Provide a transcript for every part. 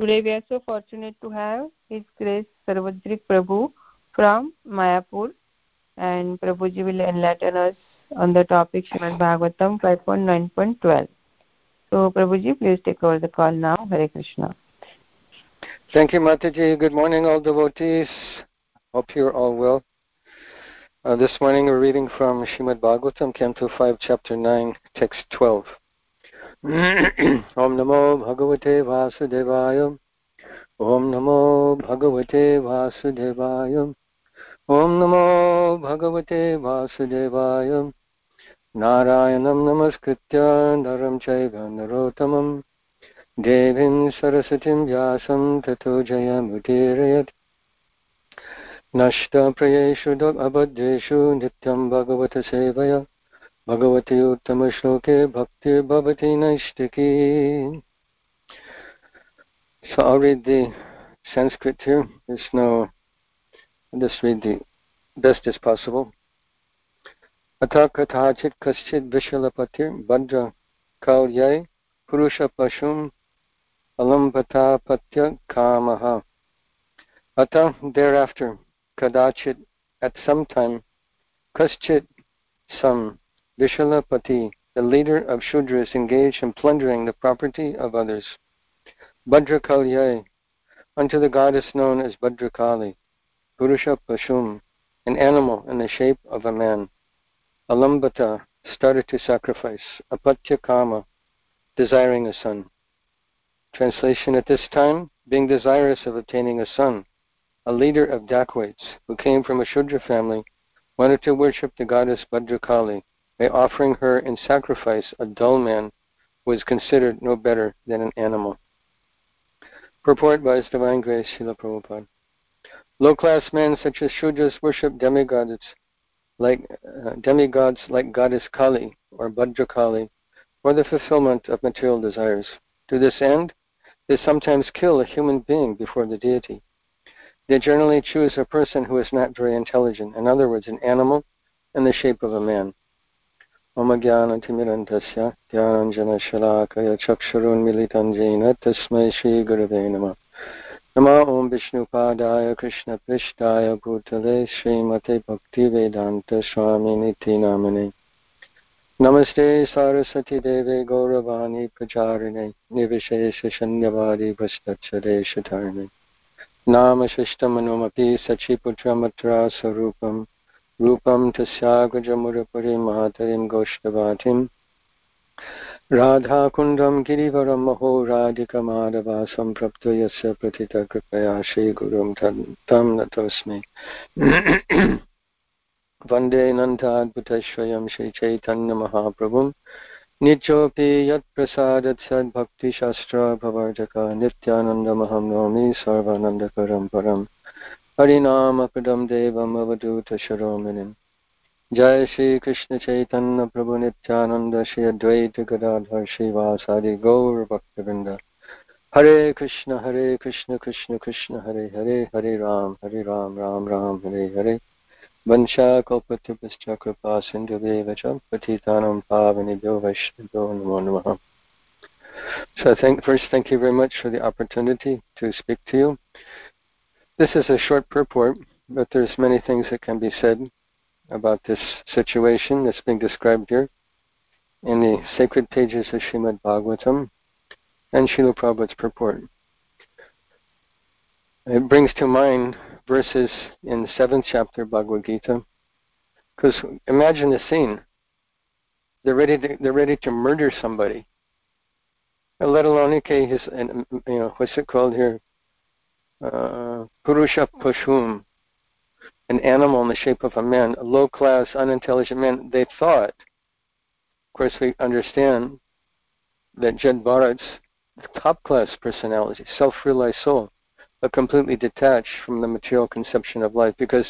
Today we are so fortunate to have His Grace Sarvajrik Prabhu from Mayapur and Prabhuji will enlighten us on the topic Srimad Bhagavatam 5.9.12. So Prabhuji, please take over the call now. Hare Krishna. Thank you, Mataji. Good morning, all devotees. Hope you're all well. Uh, this morning we're reading from Srimad Bhagavatam, Canto 5, Chapter 9, Text 12. ॐ नमो भगवते वासुदेवाय। ॐ नमो भगवते वासुदेवाय। ॐ नमो भगवते वासुदेवाय। नारायणं नमस्कृत्य नरं चैव नरोत्तमं देवीं सरस्वतीं व्यासं ततो जयमुदीरयत्। नष्टप्रियेषु अबद्धेषु नित्यं भगवतसेवया। भगवति उत्तमश्लोके भक्तिर्भवति नैष्टिकी So I'll read the Sanskrit here. There's no, just read the best as possible. अथ कथाचित् कश्चित् विशलपतिर्भद्र कौर्यै पुरुषपशुम् अलम्बतापत्य kamah. Ata thereafter kadachit at some time, kaschit some Vishalapati, the leader of Shudras, engaged in plundering the property of others. Bhadrakalya, unto the goddess known as Bhadrakali, Purusha Pashum, an animal in the shape of a man. Alambata started to sacrifice, Apatya desiring a son. Translation at this time, being desirous of obtaining a son, a leader of Dacoits, who came from a Shudra family, wanted to worship the goddess Bhadrakali by offering her in sacrifice a dull man who was considered no better than an animal. Purport by His Divine Grace Srila Prabhupada. Low-class men such as Shudras worship demigods like uh, demigods like goddess Kali or Bhadrakali for the fulfillment of material desires. To this end, they sometimes kill a human being before the deity. They generally choose a person who is not very intelligent, in other words, an animal in the shape of a man. मम ज्ञानतिमिरन्तस्य ध्यानञ्जनशलाकय चक्षुरुन्मिलितं तस्मै श्रीगुरवे नमः। नमः ॐ विष्णुपादाय कृष्णपृष्ठाय भूतले श्रीमते भक्तिवेदान्तस्वामिनिति नामने नमस्ते सारस्वतीदेवे गौरवाणी प्रचारिणे, निर्विशेषशून्यवादी भस्तच्छदेशधारिणे नामशिष्टमनुमपि सचिपुत्रमत्रा स्वरूपम् रूपं तस्यागजमुरपरिं मातरिं गोष्ठवाटिम् राधाकुण्डं गिरिवरं महो राधिकमाधवासं प्रप्तो यस्य प्रथितकृपया श्रीगुरुं तं नतोऽस्मि। वंदे नन्दाद्भुतस्वयं श्रीचैतन्यमहाप्रभुम् नित्योऽपि यत्प्रसादत् सद्भक्तिशास्त्रभवर्जक नित्यानन्दमहं नौमि सर्वानन्दकरं परम्। हरिनामपदं देवम् अवधूतशिरोमिनिम् जय श्रीकृष्ण चैतन्य प्रभु नित्यानन्द श्री अद्वैत गदाधर श्रीवासादि गौरभक्तवृन्द हरे कृष्ण हरे कृष्ण कृष्ण कृष्ण हरे हरे हरे राम हरे राम राम राम हरे हरे। वंशाकल्पतुभ्यश्च कृपा सिन्धुदेव च पतितानं पावनेभ्यो वैष्णवो नमो नमः। So thank, first, thank you very much for the opportunity to speak to you. This is a short purport, but there's many things that can be said about this situation that's being described here in the sacred pages of Srimad Bhagavatam and Srila Prabhupada's purport. It brings to mind verses in the seventh chapter of Bhagavad Gita. Because imagine the scene. They're ready to they're ready to murder somebody. Let alone okay, his you know, what's it called here? Uh, Purusha Pushum, an animal in the shape of a man, a low class, unintelligent man. They thought, of course, we understand that Jed Bharat's top class personality, self realized soul, but completely detached from the material conception of life because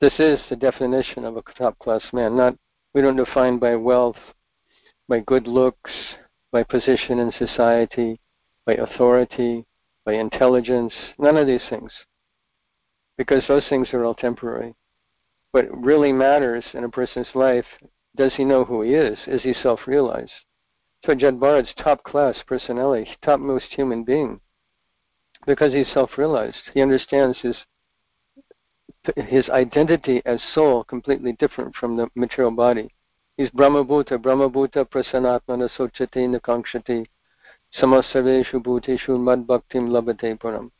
this is the definition of a top class man. Not we don't define by wealth, by good looks, by position in society, by authority, by intelligence, none of these things. Because those things are all temporary. What really matters in a person's life, does he know who he is? Is he self realized? So Jed Bharat's top class personality, topmost human being, because he's self-realized. He understands his his identity as soul completely different from the material body. He's Brahmabhuta, Brahmabhuta prasanatmana sochati nakangshati samasarveshu bhuteshu madbhaktim labate param.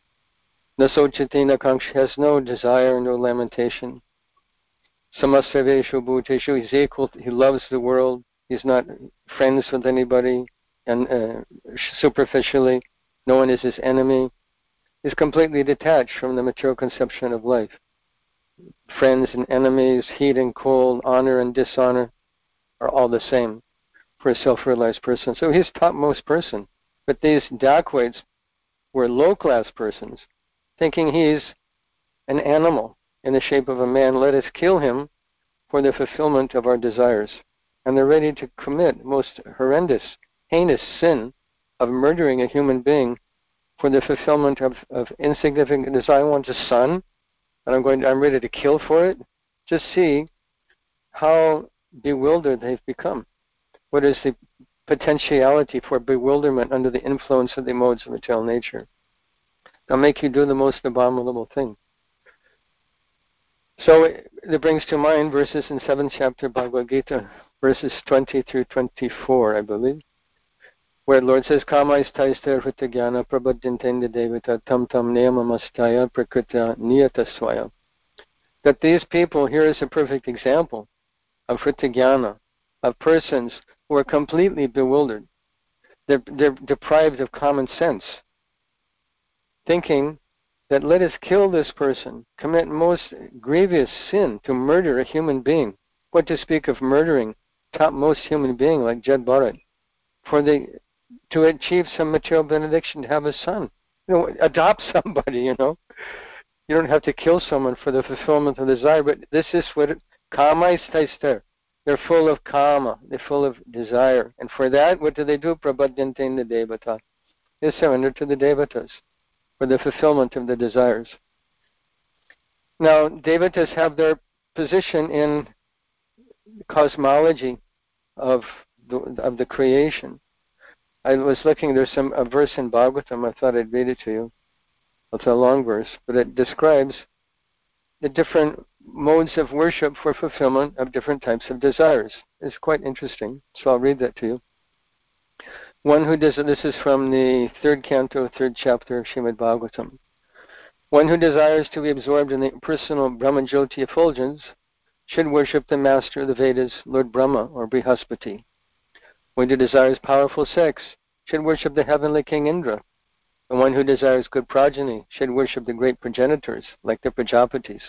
Nasochati nakangsh has no desire, no lamentation. Samasarveshu bhuteshu, he's equal, he loves the world, he's not friends with anybody, and uh, superficially, no one is his enemy. He's completely detached from the material conception of life. Friends and enemies, heat and cold, honor and dishonor are all the same for a self-realized person. So he's topmost person. But these dacoits were low-class persons thinking he's an animal in the shape of a man. Let us kill him for the fulfillment of our desires. And they're ready to commit most horrendous, heinous sin of murdering a human being for the fulfillment of, of insignificant desire. I want a son, and I'm going. To, I'm ready to kill for it. Just see how bewildered they've become. What is the potentiality for bewilderment under the influence of the modes of material nature? They'll make you do the most abominable thing. So it brings to mind verses in 7th chapter Bhagavad Gita, verses 20 through 24, I believe, where Lord says, Kamais taista hrita jnana prabhadyantenda devata tam tam niyamamastaya prakrita niyata swaya. That these people, here is a perfect example of hrita of persons who are completely bewildered. They're, they're deprived of common sense thinking that let us kill this person, commit most grievous sin to murder a human being. What to speak of murdering topmost human being like Jed Bharat, for the to achieve some material benediction to have a son. You know, adopt somebody, you know. You don't have to kill someone for the fulfillment of desire, but this is what it, kama is there. They're full of kama, they're full of desire. And for that, what do they do? Prabhadyante the devata. They surrender to the devatas for the fulfillment of the desires. Now, devatas have their position in cosmology of the, of the creation. I was looking, there's some a verse in Bhagavatam, I thought I'd read it to you. It's a long verse, but it describes the different modes of worship for fulfillment of different types of desires. It's quite interesting, so I'll read that to you. One who does this is from the third canto, third chapter of Srimad Bhagavatam. One who desires to be absorbed in the personal Brahmajyoti effulgence should worship the master of the Vedas, Lord Brahma or Brihaspati. One who desires powerful sex should worship the heavenly King Indra. And one who desires good progeny should worship the great progenitors, like the Prajapatis.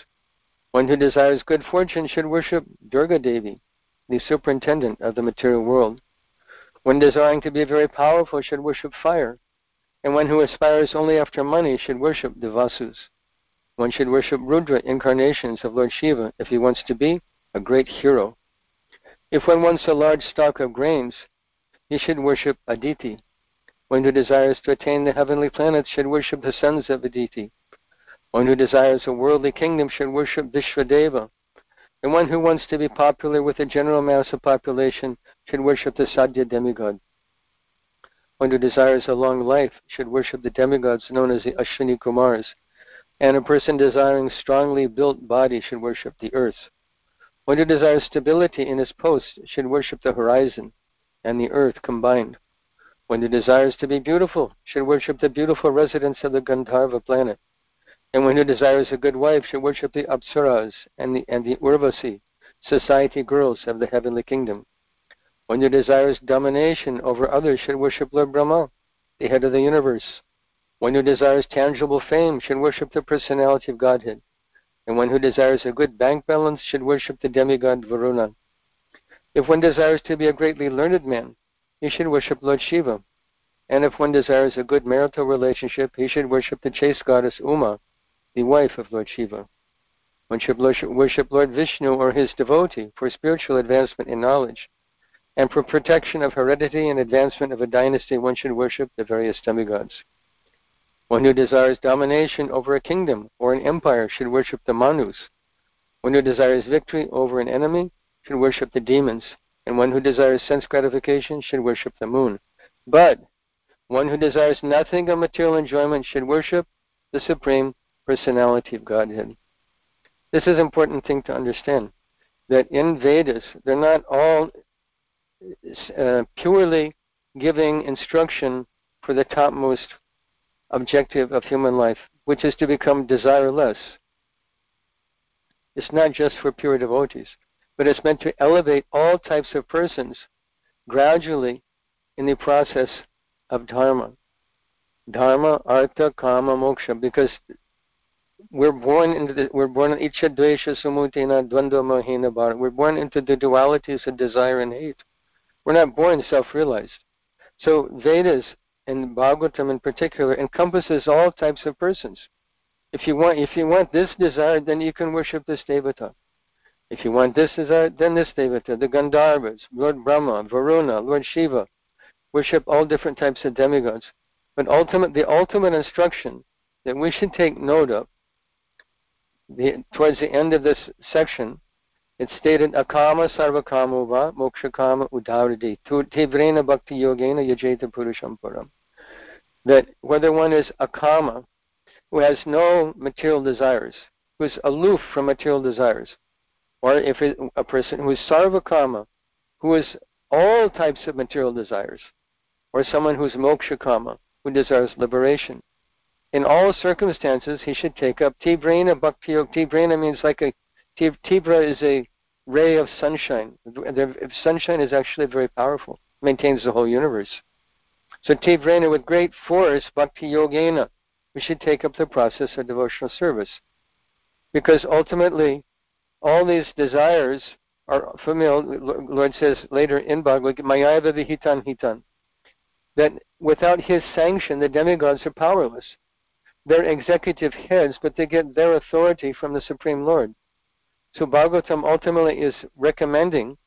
One who desires good fortune should worship Durga Devi, the superintendent of the material world. One desiring to be very powerful should worship fire, and one who aspires only after money should worship the Vasus. One should worship Rudra incarnations of Lord Shiva if he wants to be a great hero. If one wants a large stock of grains, he should worship Aditi. One who desires to attain the heavenly planets should worship the sons of Aditi. One who desires a worldly kingdom should worship Vishwadeva. And one who wants to be popular with the general mass of population should worship the Sadhya demigod. One who desires a long life should worship the demigods known as the Ashwini Kumars. And a person desiring strongly built body should worship the earth. One who desires stability in his post should worship the horizon and the earth combined. One who desires to be beautiful should worship the beautiful residents of the Gandharva planet. And one who desires a good wife should worship the Apsaras and the, and the Urvasi, society girls of the heavenly kingdom. One who desires domination over others should worship Lord Brahma, the head of the universe. One who desires tangible fame should worship the personality of Godhead. And one who desires a good bank balance should worship the demigod Varuna. If one desires to be a greatly learned man, he should worship Lord Shiva. And if one desires a good marital relationship, he should worship the chaste goddess Uma, the wife of Lord Shiva. One should worship Lord Vishnu or his devotee for spiritual advancement in knowledge. And for protection of heredity and advancement of a dynasty, one should worship the various demigods. One who desires domination over a kingdom or an empire should worship the Manus. One who desires victory over an enemy should worship the demons. And one who desires sense gratification should worship the moon. But One who desires nothing of material enjoyment should worship the Supreme Personality of Godhead. This is an important thing to understand. That in Vedas, they're not all uh, purely giving instruction for the topmost objective of human life, which is to become desireless. It's not just for pure devotees, but it's meant to elevate all types of persons gradually in the process of dharma. Dharma, artha, kama, moksha, because we're born into the, we're born icha dvesha sumutina dvandva mahina bhara. We're born into the dualities of desire and hate. We're not born self-realized. So Vedas and Bhagavatam in particular encompasses all types of persons. If you want if you want this desire, then you can worship this devata. If you want this desire, then this devata, the Gandharvas, Lord Brahma, Varuna, Lord Shiva. Worship all different types of demigods. But ultimate the ultimate instruction that we should take note of the, towards the end of this section, it stated akama sarvakamo va mokshakama udaradi tivrena bhakti yogena yajeta purusham param. That whether one is akama, who has no material desires, who is aloof from material desires, or if it, a person who is sarvakama, who is all types of material desires, or someone who is mokshakama, who desires liberation, in all circumstances, he should take up Tibrana Bhakti Yoga. Tibrana means like a Tibra is a ray of sunshine. Sunshine is actually very powerful, maintains the whole universe. So Tibrana, with great force, Bhakti Yogena, we should take up the process of devotional service. Because ultimately, all these desires are familiar. Lord says later in Bhagavad Gita, Mayaiva Vihitan Hitan, that without His sanction, the demigods are powerless they're executive heads, but they get their authority from the Supreme Lord. So Bhagavatam ultimately is recommending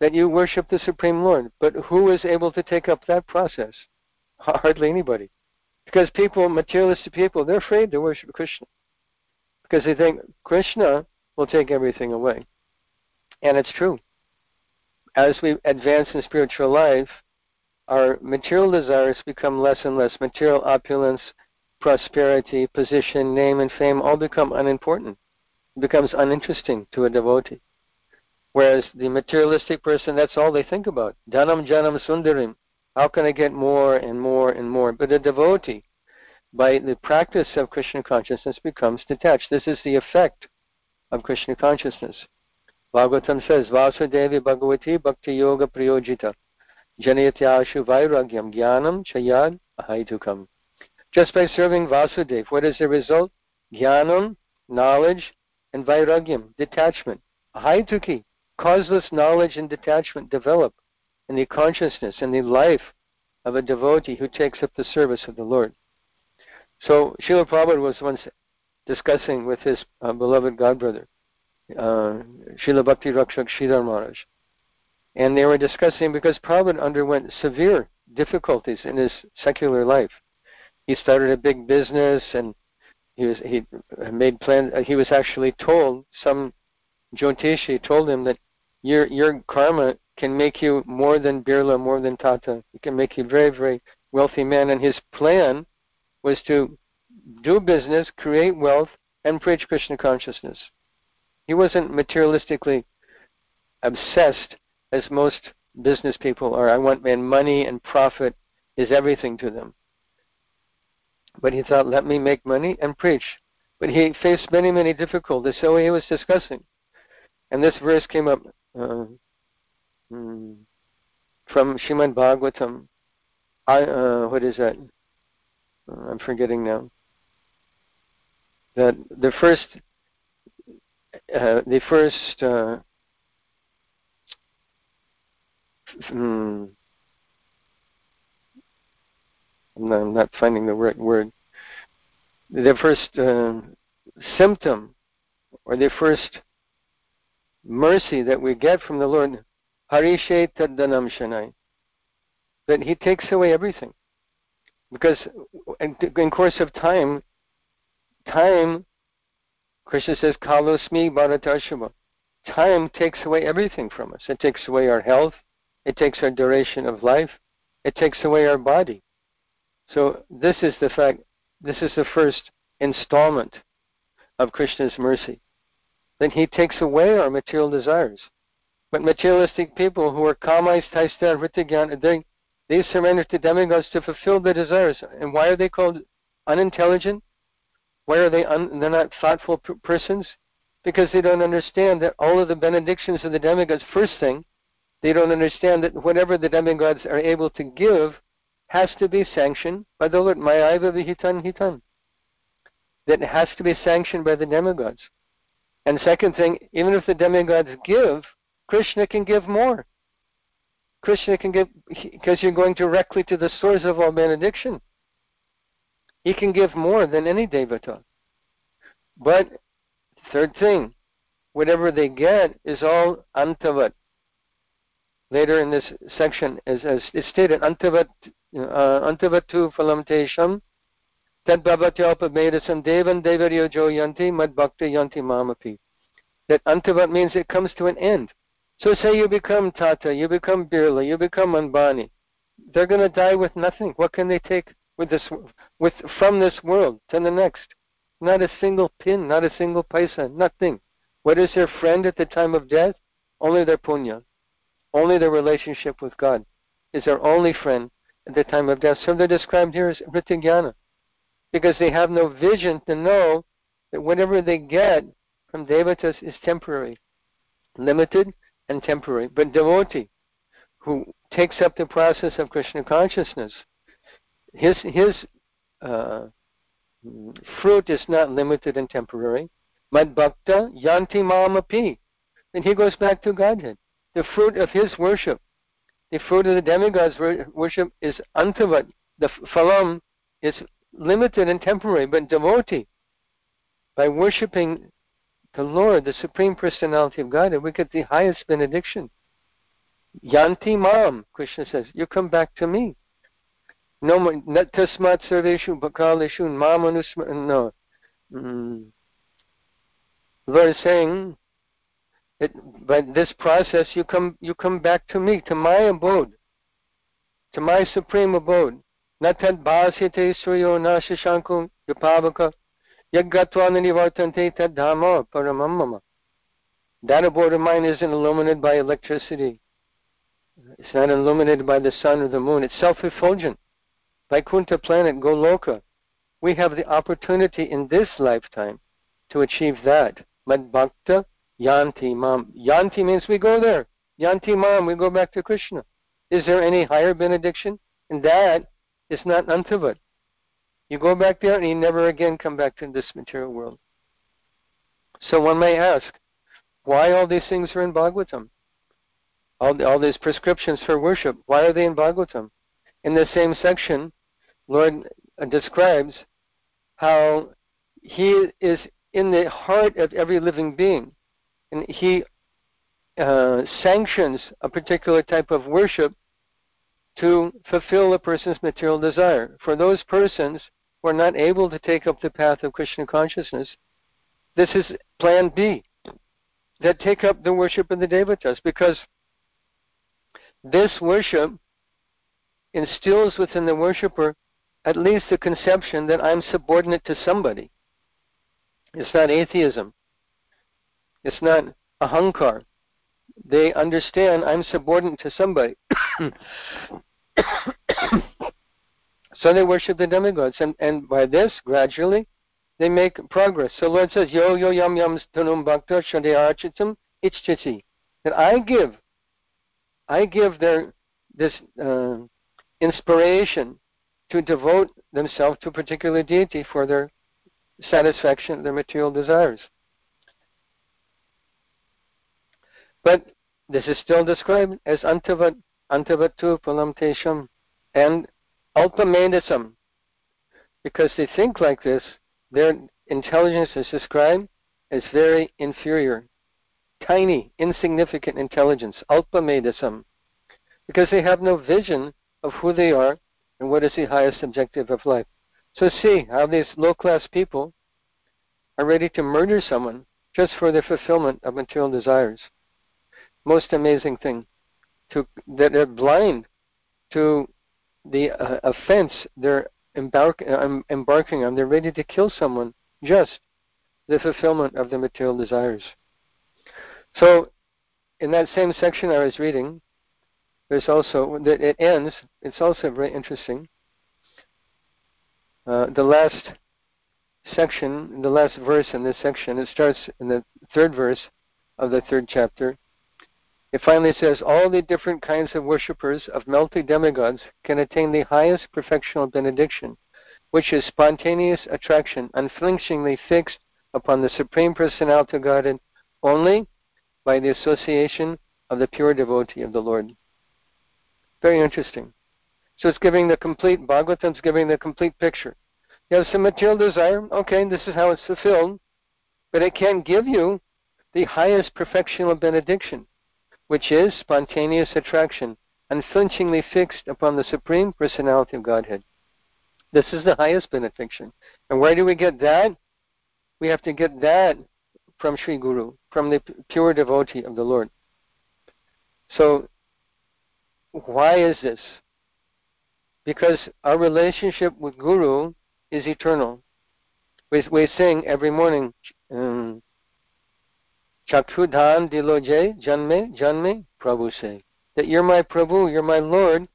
that you worship the Supreme Lord. But who is able to take up that process? Hardly anybody. Because people, materialistic people, they're afraid to worship Krishna. Because they think Krishna will take everything away. And it's true. As we advance in spiritual life, our material desires become less and less. Material opulence, prosperity, position, name, and fame all become unimportant. It becomes uninteresting to a devotee. Whereas the materialistic person, that's all they think about. Dhanam janam sundarim. How can I get more and more and more? But a devotee, by the practice of Krishna consciousness, becomes detached. This is the effect of Krishna consciousness. Bhagavatam says, Vasudevi Bhagavati Bhakti Yoga Priyojita Janayatyashu Vairagyam Jnanam Chayad Ahaitukam. Just by serving Vasudev, what is the result? Jnanam, knowledge, and vairagyam, detachment. Haituki, causeless knowledge and detachment develop in the consciousness and the life of a devotee who takes up the service of the Lord. So Srila Prabhupada was once discussing with his uh, beloved godbrother, uh, Srila Bhakti Rakshak Sridhar Maharaj. And they were discussing because Prabhupada underwent severe difficulties in his secular life he started a big business and he was he made plans. He was actually told some Jyotishi told him that your your karma can make you more than Birla, more than Tata. It can make you a very very wealthy man. And his plan was to do business, create wealth, and preach Krishna consciousness. He wasn't materialistically obsessed as most business people are. I want man money and profit is everything to them. But he thought, let me make money and preach. But he faced many, many difficulties. So he was discussing. And this verse came up uh, hmm, from Shrimad Bhagavatam. I, uh, what is that? Uh, I'm forgetting now. That the first, uh, the first, uh, hmm, I'm not finding the right word. The first uh, symptom or the first mercy that we get from the Lord, Harishe Taddanam Shanai, that He takes away everything. Because in, in course of time, time, Krishna says, Kalosmi Bharatashava. Time takes away everything from us. It takes away our health. It takes our duration of life. It takes away our body. So this is the fact, this is the first installment of Krishna's mercy. Then he takes away our material desires. But materialistic people who are kamais, taista, ritigyan, they, they surrender to demigods to fulfill their desires. And why are they called unintelligent? Why are they un, they're not thoughtful p- persons? Because they don't understand that all of the benedictions of the demigods, first thing, they don't understand that whatever the demigods are able to give has to be sanctioned by the Lord. Mayaiva vihitan hitan. That has to be sanctioned by the demigods. And second thing, even if the demigods give, Krishna can give more. Krishna can give, because you're going directly to the source of all benediction. He can give more than any devata. But, third thing, whatever they get is all antavat. Later in this section, as, as stated, antavat, uh, antavatu phalam tad bhavatyalpamedasam devan devaryojo yanti mad bhakti yanti mamapi. That antavat means it comes to an end. So say you become Tata, you become Birla, you become Ambani. They're going to die with nothing. What can they take with this, with from this world to the next? Not a single pin, not a single paisa, nothing. What is their friend at the time of death? Only their punya. Only their relationship with God is their only friend at the time of death. So they're described here as Vrityajnana. Because they have no vision to know that whatever they get from devatas is temporary, limited, and temporary. But devotee, who takes up the process of Krishna consciousness, his his uh, fruit is not limited and temporary. Mad bhakta yanti mamapi. And he goes back to Godhead. The fruit of his worship, the fruit of the demigods' worship is antavat. The phalam is limited and temporary, but devotee, by worshiping the Lord, the Supreme Personality of God, we get the highest benediction. Yanti mam, Krishna says, you come back to me. No tasmat sarveshu bhakaleshu mamanusma, no. Mm. Lord is saying that by this process you come, you come back to me, to my abode, to my supreme abode. Natad bhasyate suryo nashashanku yapavaka Yaggatvananivartante tadhama paramamama. That abode of mine isn't illuminated by electricity. It's not illuminated by the sun or the moon. It's self-effulgent. Vaikuntha planet, Goloka. We have the opportunity in this lifetime to achieve that. Mad bhakta yanti mam. Yanti means we go there. Yanti mam, we go back to Krishna. Is there any higher benediction? And that is not antavat. You go back there and you never again come back to this material world. So one may ask, why all these things are in Bhagavatam? All, all these prescriptions for worship, why are they in Bhagavatam? In the same section, Lord uh, describes how He is in the heart of every living being. And He uh, sanctions a particular type of worship to fulfill a person's material desire. For those persons who are not able to take up the path of Krishna consciousness, this is plan B. That take up the worship of the devatas because this worship instills within the worshiper at least the conception that I'm subordinate to somebody. It's not atheism. It's not a ahankar. They understand I'm subordinate to somebody. So they worship the demigods, and, and by this, gradually, they make progress. So Lord says, Yo yo yam yam tanum bhakta shadeyachitam ichchiti. That I give, I give their this uh, inspiration to devote themselves to a particular deity for their satisfaction their material desires. But this is still described as antavat antavatu palam tesham, and alpamedasam. Because they think like this, their intelligence is described as very inferior, tiny, insignificant intelligence, alpamedasam. Because they have no vision of who they are and what is the highest objective of life. So see how these low class people are ready to murder someone just for the fulfillment of material desires. Most amazing thing. To, that they're blind to the uh, offense they're embark, uh, embarking on. They're ready to kill someone just the fulfillment of their material desires. So, in that same section I was reading, there's also that it ends. It's also very interesting. Uh, the last section, the last verse in this section, it starts in the third verse of the third chapter. It finally says, All the different kinds of worshippers of melting demigods can attain the highest perfectional benediction, which is spontaneous attraction, unflinchingly fixed upon the Supreme Personality of Godhead only by the association of the pure devotee of the Lord. Very interesting. So it's giving the complete, Bhagavatam's giving the complete picture. You have some material desire, okay, this is how it's fulfilled, but it can give you the highest perfection of benediction, which is spontaneous attraction, unflinchingly fixed upon the Supreme Personality of Godhead. This is the highest benediction. And where do we get that? We have to get that from Sri Guru, from the pure devotee of the Lord. So, why is this? Because our relationship with Guru is eternal. We, we sing every morning, um, Chakshudhan diloje janme janme Prabhu say. That you're my Prabhu, you're my Lord.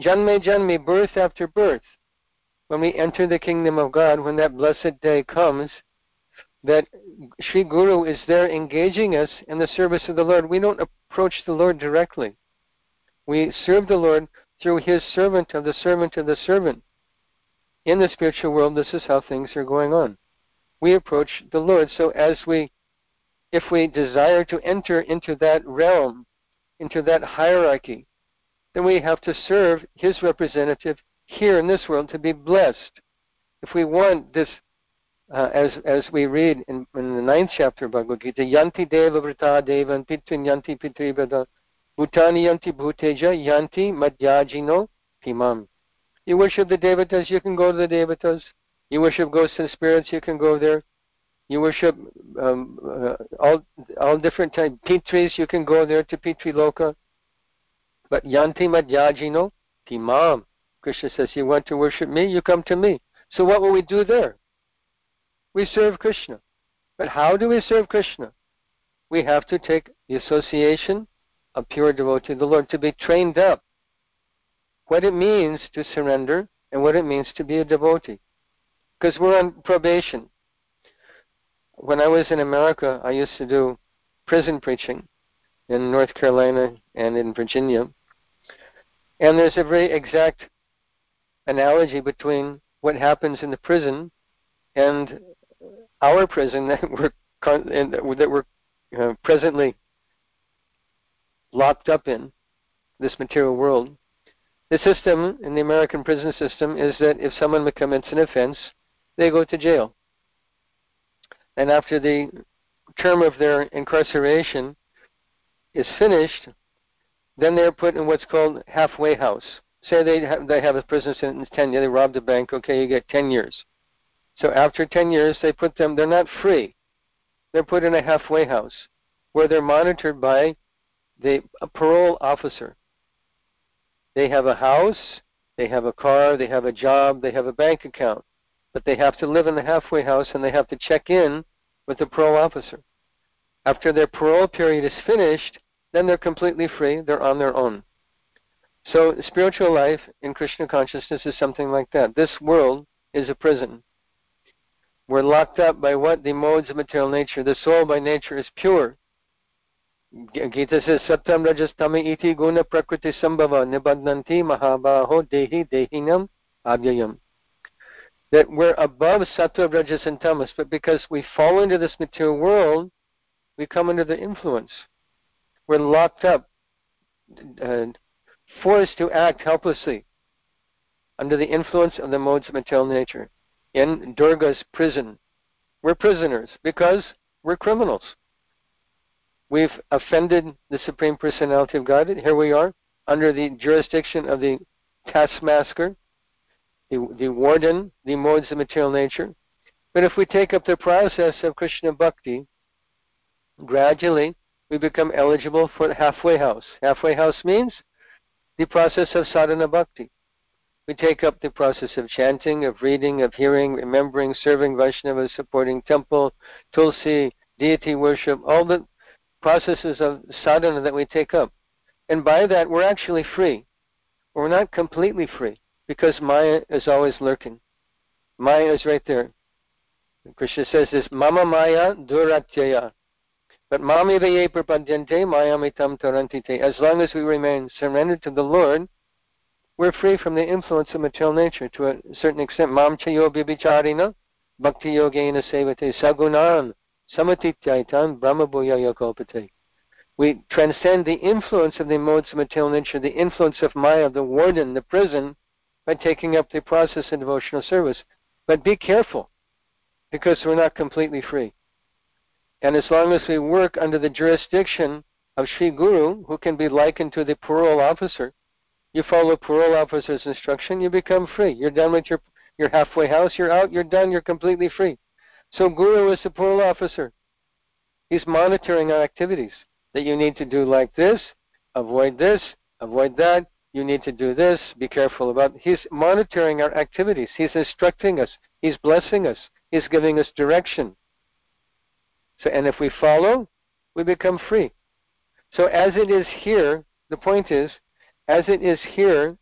Janme janme, birth after birth. When we enter the kingdom of God, when that blessed day comes, that Sri Guru is there engaging us in the service of the Lord. We don't approach the Lord directly. We serve the Lord through His servant of the servant of the servant. In the spiritual world, this is how things are going on. We approach the Lord. So as we, if we desire to enter into that realm, into that hierarchy, then we have to serve His representative here in this world to be blessed. If we want this uh, as as we read in, in, the ninth chapter of Bhagavad Gita, Yanti Deva Vrita Devan Pitrin Yanti Pitribada Bhutani Yanti Bhuteja Yanti Madhyajino Pimam. You worship the Devatas, you can go to the Devatas. You worship ghosts and spirits, you can go there. You worship um, uh, all all different types Pitris, you can go there to Pitri Loka. But Yanti Madhyajino Pimam. Krishna says, You want to worship me? You come to me. So what will we do there? we serve Krishna. But how do we serve Krishna? We have to take the association of pure devotee of the Lord to be trained up. What it means to surrender and what it means to be a devotee. Because we're on probation. When I was in America, I used to do prison preaching in North Carolina and in Virginia. And there's a very exact analogy between what happens in the prison and our prison that we're that we're uh, presently locked up in this material world. The system in the American prison system is that if someone commits an offense, they go to jail. And after the term of their incarceration is finished, then they're put in what's called halfway house. Say they have, they have a prison sentence 10 years, they robbed a bank, okay, you get 10 years. So after 10 years, they put them, they're not free. They're put in a halfway house where they're monitored by the parole officer. They have a house, they have a car, they have a job, they have a bank account, but they have to live in the halfway house and they have to check in with the parole officer. After their parole period is finished, then they're completely free, they're on their own. So spiritual life in Krishna consciousness is something like that. This world is a prison. We're locked up by what? The modes of material nature. The soul by nature is pure. Gita says, Satyam Rajastami iti guna prakriti sambhava nibadnanti mahabaho dehi dehinam abhyayam. That we're above sattva, rajas, and tamas, but because we fall into this material world, we come under the influence. We're locked up, uh, forced to act helplessly under the influence of the modes of material nature in Durga's prison. We're prisoners because we're criminals. We've offended the Supreme Personality of God. Here we are under the jurisdiction of the taskmaster, the, the warden, the modes of material nature. But if we take up the process of Krishna Bhakti, gradually we become eligible for halfway house. Halfway house means the process of sadhana bhakti. we take up the process of chanting, of reading, of hearing, remembering, serving Vaishnavas, supporting temple, tulsi, deity worship, all the processes of sadhana that we take up. And by that, we're actually free. We're not completely free because Maya is always lurking. Maya is right there. Krishna says this, Mama Maya Duratyaya. But Mami Vaye Prapadyante Mayamitam Tarantite. As long as we remain surrendered to the Lord, we're free from the influence of material nature to a certain extent. Mam chayo bibicharina bhakti yogena sevate sagunan samatityaitan brahmabhuya yokopate. We transcend the influence of the modes of material nature, the influence of Maya, the warden, the prison, by taking up the process of devotional service. But be careful, because we're not completely free. And as long as we work under the jurisdiction of Sri Guru, who can be likened to the parole officer, you follow parole officer's instruction, you become free. You're done with your, your halfway house, you're out, you're done, you're completely free. So Guru is the parole officer. He's monitoring our activities that you need to do like this, avoid this, avoid that, you need to do this, be careful about. He's monitoring our activities. He's instructing us. He's blessing us. He's giving us direction. So, and if we follow, we become free. So, as it is here, the point is, as it is here,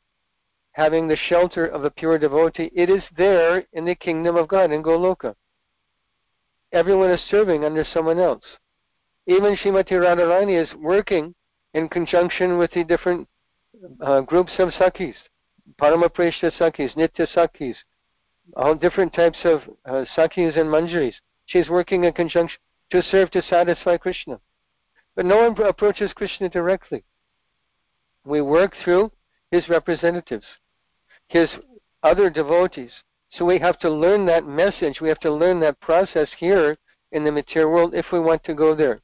having the shelter of a pure devotee, it is there in the kingdom of God in Goloka. Everyone is serving under someone else. Even Srimati Radharani is working in conjunction with the different uh, groups of Sakhis, Paramaprishta Sakhis, Nitya all different types of uh, and Manjaris. She's working in conjunction to serve to satisfy Krishna. But no one approaches Krishna directly. We work through his representatives, his other devotees. So we have to learn that message. We have to learn that process here in the material world if we want to go there.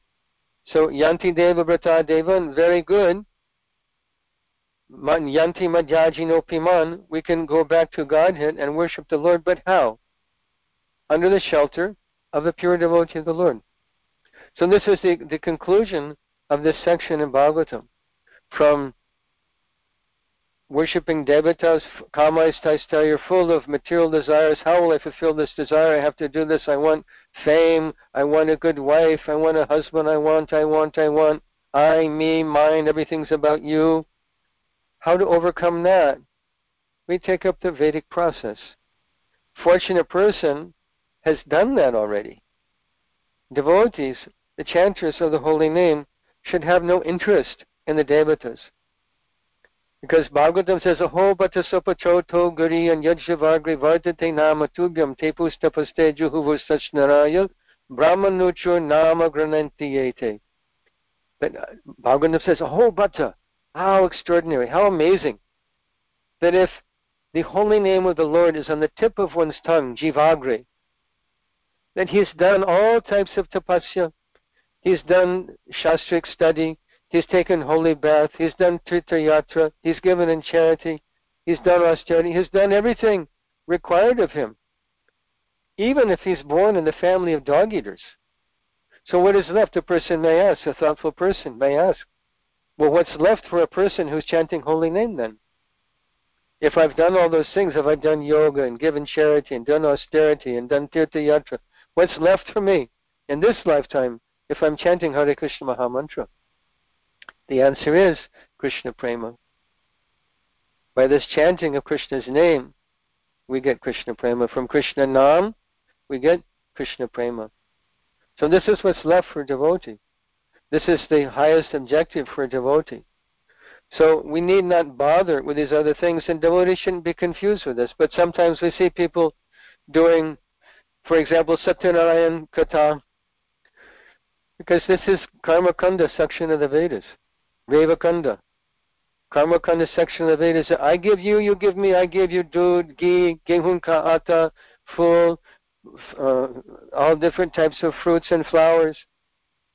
So Yanti Deva Brata Deva, very good. Yanti Madhyajino Piman, we can go back to Godhead and worship the Lord, but how? Under the shelter of the pure devotee of the Lord. So this is the, the conclusion of this section in Bhagavatam. From worshipping devatas, kamaistaista, you're full of material desires. How will I fulfill this desire? I have to do this. I want fame. I want a good wife. I want a husband. I want, I want, I want. I, me, mine, everything's about you. How to overcome that? We take up the Vedic process. Fortunate person has done that already. Devotees, the chanters of the holy name, should have no interest in the devatas. Because Bhagavatam says, Aho bata sopachoto guri and yajavagri vardate nama tubhyam tepustapaste juhuvusachnaraya brahmanucho nama granantiyete. But uh, Bhagavatam says, Aho bata, how extraordinary, how amazing that if the holy name of the Lord is on the tip of one's tongue, jivagri, that he's done all types of tapasya, he's done shastric study, he's taken holy bath, he's done tirthayatra, he's given in charity, he's done austerity, he's done everything required of him, even if he's born in the family of dog eaters. So what is left? A person may ask, a thoughtful person may ask, well, what's left for a person who's chanting holy name then? If I've done all those things, if I've done yoga and given charity and done austerity and done tirtha yatra, what's left for me in this lifetime if I'm chanting Hare Krishna Maha Mantra? The answer is Krishna Prema. By this chanting of Krishna's name, we get Krishna Prema. From Krishna Nam, we get Krishna Prema. So this is what's left for devotee. This is the highest objective for a devotee. So we need not bother with these other things, and devotees shouldn't be confused with this. But sometimes we see people doing, for example, Satyanarayan Katha, because this is Karma Kanda section of the Vedas, Reva Kanda. Karma Kanda section of the Vedas. I give you, you give me. I give you dud, ghee, gehun ka atta, full, uh, all different types of fruits and flowers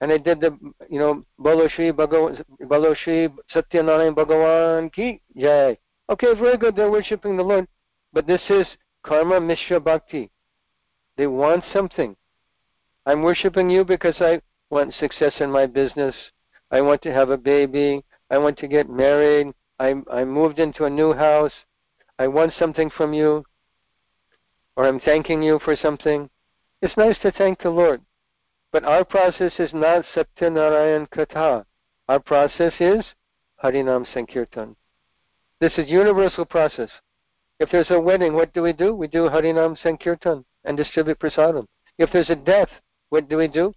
and they did the, you know, Bolo Shri Bhagavan, Bolo Shri Satyanarayan Bhagavan Ki Jai. Okay, very good. They're worshiping the Lord. But this is Karma Mishra Bhakti. They want something. I'm worshiping you because I want success in my business. I want to have a baby. I want to get married. I, I moved into a new house. I want something from you, or I'm thanking you for something. It's nice to thank the Lord. But our process is not Satyanarayan Katha. Our process is Harinam Sankirtan. This is universal process. If there's a wedding, what do we do? We do Harinam Sankirtan and distribute prasadam. If there's a death, what do we do?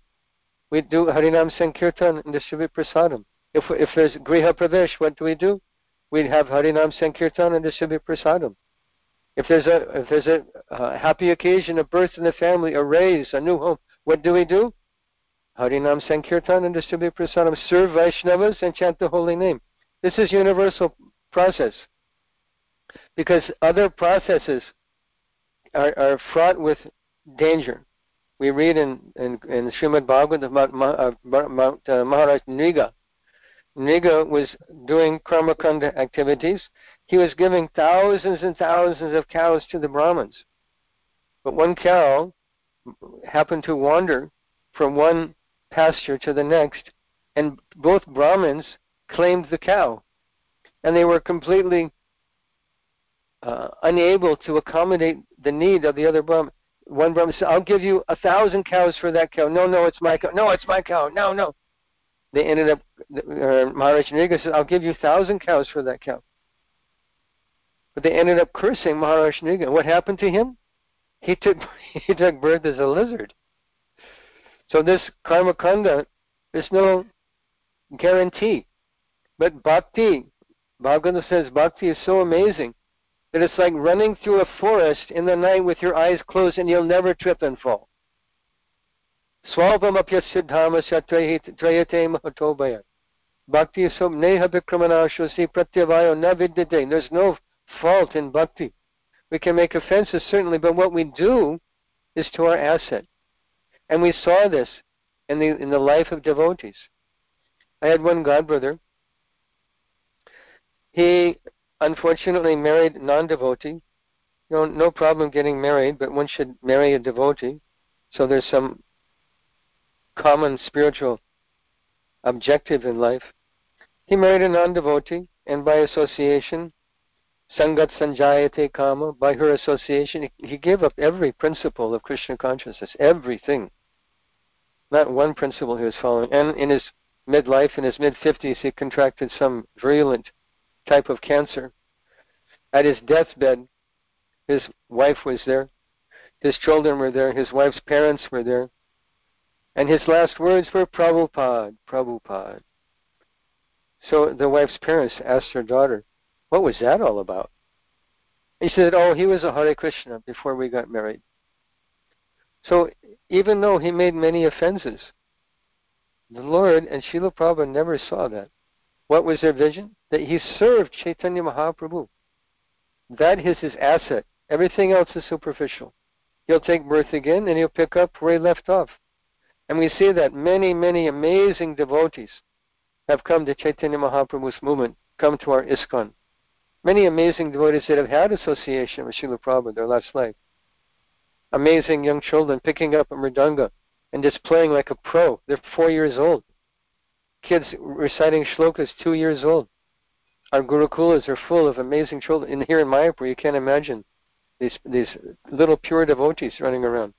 We do Harinam Sankirtan and distribute prasadam. If, if there's Griha Pravesh, what do we do? We have Harinam Sankirtan and distribute prasadam. If there's a if there's a, a happy occasion, a birth in the family, a raise, a new home, what do we do? Harinam Sankirtan and distribute prasadam. Serve Vaishnavas and chant the holy name. This is universal process. Because other processes are, are fraught with danger. We read in, in, in Srimad Bhagavatam about, about uh, Maharaj Nriga. Nriga was doing karmakanda activities. He was giving thousands and thousands of cows to the Brahmins. But one cow happened to wander from one pasture to the next, and both Brahmins claimed the cow. And they were completely uh, unable to accommodate the need of the other Brahmin. One Brahmin said, I'll give you a thousand cows for that cow. No, no, it's my cow. No, it's my cow. No, no. They ended up, uh, Maharaj Nriga said, I'll give you a thousand cows for that cow. But they ended up cursing Maharaj Nriga. What happened to him? He took, he took birth as a lizard. So this karma kanda, there's no guarantee. But bhakti, Bhagavatam says bhakti is so amazing that it's like running through a forest in the night with your eyes closed and you'll never trip and fall. Swalpamapya siddhamasya trayate mahatobaya. Bhakti is so neha vikramanashwasi pratyavayo na vidyate. There's no fault in bhakti. We can make offenses, certainly, but what we do is to our asset. And we saw this in the, in the life of devotees. I had one godbrother. He unfortunately married non-devotee. No, no problem getting married, but one should marry a devotee. So there's some common spiritual objective in life. He married a non-devotee, and by association, sangat sanjayate kama, by her association, he gave up every principle of Krishna consciousness, everything. Not one principle he was following. And in his midlife, in his mid-50s, he contracted some virulent type of cancer. At his deathbed, his wife was there, his children were there, his wife's parents were there, and his last words were Prabhupada, Prabhupada. So the wife's parents asked her daughter, What was that all about? He said, Oh, he was a Hare Krishna before we got married. So even though he made many offenses, the Lord and Srila Prabhupada never saw that. What was their vision? That he served Chaitanya Mahaprabhu. That is his asset. Everything else is superficial. He'll take birth again and he'll pick up where he left off. And we see that many, many amazing devotees have come to Chaitanya Mahaprabhu's movement, come to our ISKCON. Many amazing devotees that have had association with Srila Prabhupada their last life. Amazing young children picking up a mridanga and just playing like a pro. They're four years old kids reciting shlokas two years old. Our gurukulas are full of amazing children. And here in Mayapur, you can't imagine these these little pure devotees running around.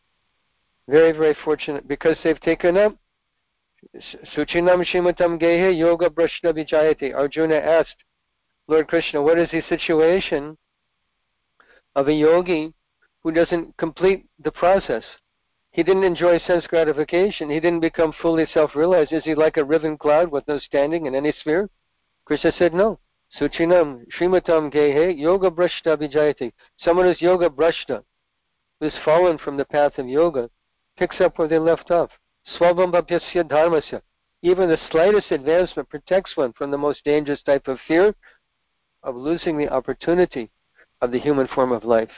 Very, very fortunate because they've taken up Suchinam Srimatam Gehe Yoga Brashta Vijayati. Arjuna asked Lord Krishna, what is the situation of a yogi who doesn't complete the process? He didn't enjoy sense gratification. He didn't become fully self-realized. Is he like a riven cloud with no standing in any sphere? Krishna said, no. Suchinam, Srimatam Gehe, Yoga Brashta Vijayati. Someone who's Yoga Brashta, who's fallen from the path of yoga, picks up where they left off. Swabambapyasya Dharmasya. Even the slightest advancement protects one from the most dangerous type of fear of losing the opportunity of the human form of life.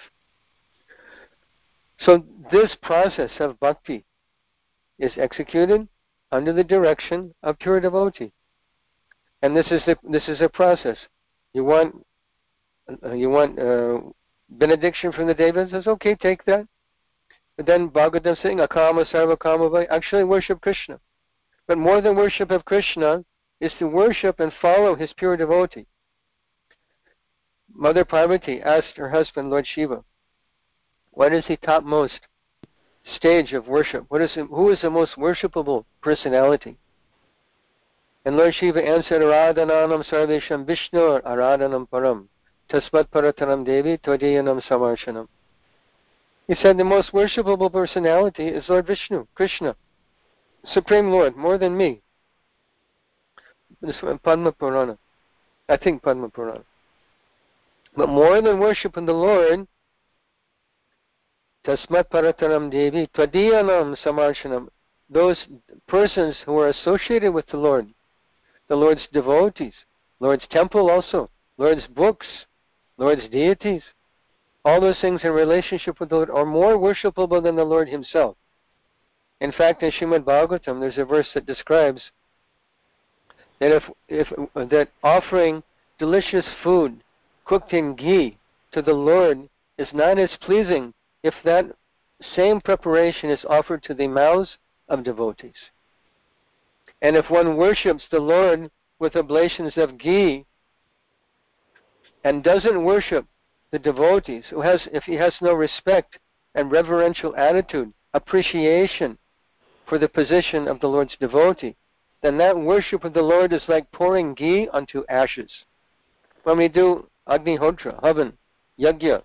So this process of bhakti is executed under the direction of pure devotee. And this is the, this is a process. You want uh, you want uh, benediction from the devas? Says okay, take that. But then Bhagavatam saying akama sarva kama actually worship Krishna. But more than worship of Krishna is to worship and follow his pure devotee. Mother Parvati asked her husband, Lord Shiva, what is the topmost stage of worship? What is who is the most worshipable personality? And Lord Shiva answered, Aradhananam Sarvesham Vishnu Aradhanam Param Tasmat Paratanam Devi Tvadiyanam Samarshanam. He said the most worshipable personality is Lord Vishnu, Krishna, Supreme Lord, more than me. This is Padma Purana. I think Padma Purana. But more than worshiping the Lord, Tasmat Paratanam Devi Tvadiyanam Samarshanam. Those persons who are associated with the Lord, the Lord's devotees, Lord's temple also, Lord's books, Lord's deities, all those things in relationship with the Lord are more worshipable than the Lord Himself. In fact, in Srimad Bhagavatam, there's a verse that describes that if, if that offering delicious food cooked in ghee to the Lord is not as pleasing if that same preparation is offered to the mouths of devotees. And if one worships the Lord with oblations of ghee and doesn't worship the devotees, who has if he has no respect and reverential attitude, appreciation for the position of the Lord's devotee, then that worship of the Lord is like pouring ghee onto ashes. When we do Agnihotra, Havan, Yajna,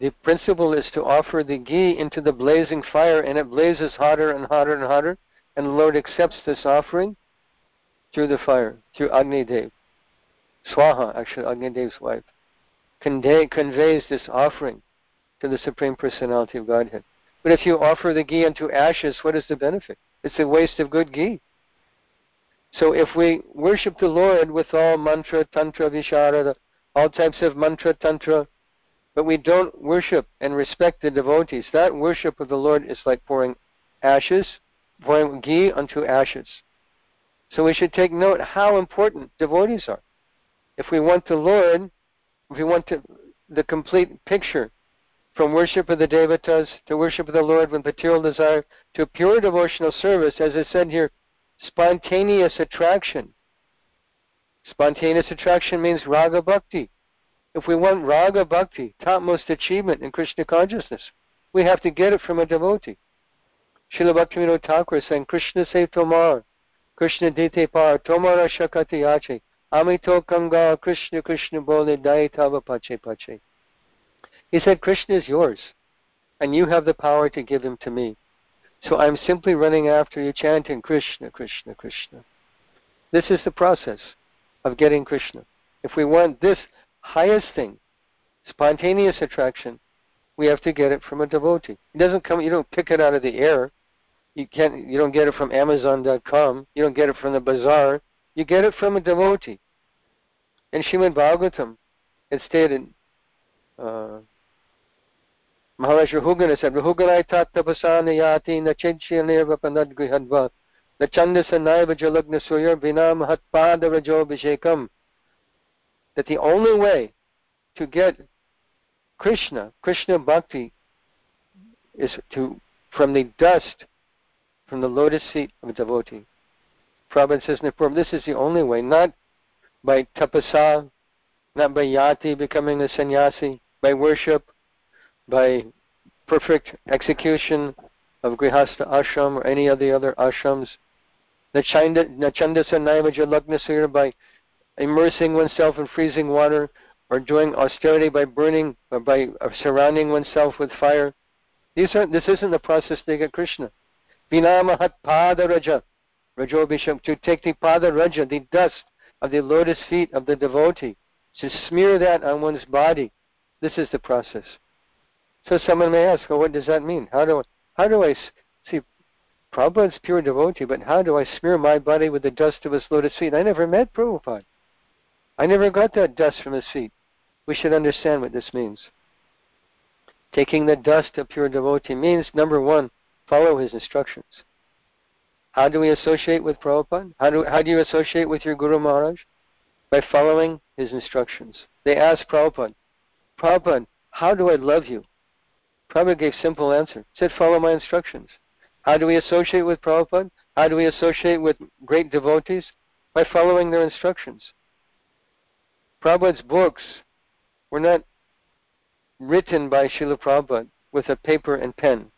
the principle is to offer the ghee into the blazing fire and it blazes hotter and hotter and hotter and the Lord accepts this offering through the fire, through Agni Dev. Swaha, actually Agni Dev's wife, convey, conveys this offering to the Supreme Personality of Godhead. But if you offer the ghee into ashes, what is the benefit? It's a waste of good ghee. So if we worship the Lord with all mantra, tantra, visharada, all types of mantra, tantra, but we don't worship and respect the devotees. That worship of the Lord is like pouring ashes, pouring ghee onto ashes. So we should take note how important devotees are. If we want the Lord, if we want to, the complete picture, from worship of the devatas to worship of the Lord with material desire to pure devotional service, as I said here, spontaneous attraction. Spontaneous attraction means raga bhakti. If we want raga bhakti, topmost achievement in Krishna consciousness, we have to get it from a devotee. Srila Bhaktivinoda Thakur saying, Krishna se tomar, Krishna dite par, tomara shakati ache, amito kanga, Krishna Krishna bole, dai tava pache pache. He said, Krishna is yours, and you have the power to give him to me. So I'm simply running after you, chanting Krishna, Krishna, Krishna. This is the process of getting Krishna. If we want this highest thing, spontaneous attraction, we have to get it from a devotee. It doesn't come. You don't pick it out of the air. You can't. You don't get it from Amazon.com. You don't get it from the bazaar. You get it from a devotee. In Srimad Bhagavatam, it stated. Uh, Maharaj Rahugana said, Rahuganai tattapasana yati na chinchineva panadgrihadva na chandasa naiva jalagna suyar vinam hatpada rajobhishekam that the only way to get Krishna, Krishna Bhakti, is to from the dust, from the lotus seat of a devotee. Prabhupada says this is the only way, not by tapasa, not by yati, becoming a sannyasi, by worship, by perfect execution of grihastha ashram or any of the other ashrams. Nachandasa naivaja by immersing oneself in freezing water or doing austerity by burning or by uh, surrounding oneself with fire. These are, this isn't the process to get Krishna. Vinamahat pada raja, to take the pada raja, the dust of the lotus feet of the devotee, to smear that on one's body. This is the process. So someone may ask, well, what does that mean? How do, how do I see? Prabhupada's pure devotee, but how do I smear my body with the dust of his lotus feet? I never met Prabhupada. I never got that dust from his feet. We should understand what this means. Taking the dust of pure devotee means, number one, follow his instructions. How do we associate with Prabhupada? How do, how do you associate with your Guru Maharaj? By following his instructions. They asked Prabhupada, Prabhupada, how do I love you? Prabhupada gave simple answer. Said, follow my instructions. How do we associate with Prabhupada? How do we associate with great devotees? By following their instructions. Prabhupada's books were not written by Srila Prabhupada with a paper and pen.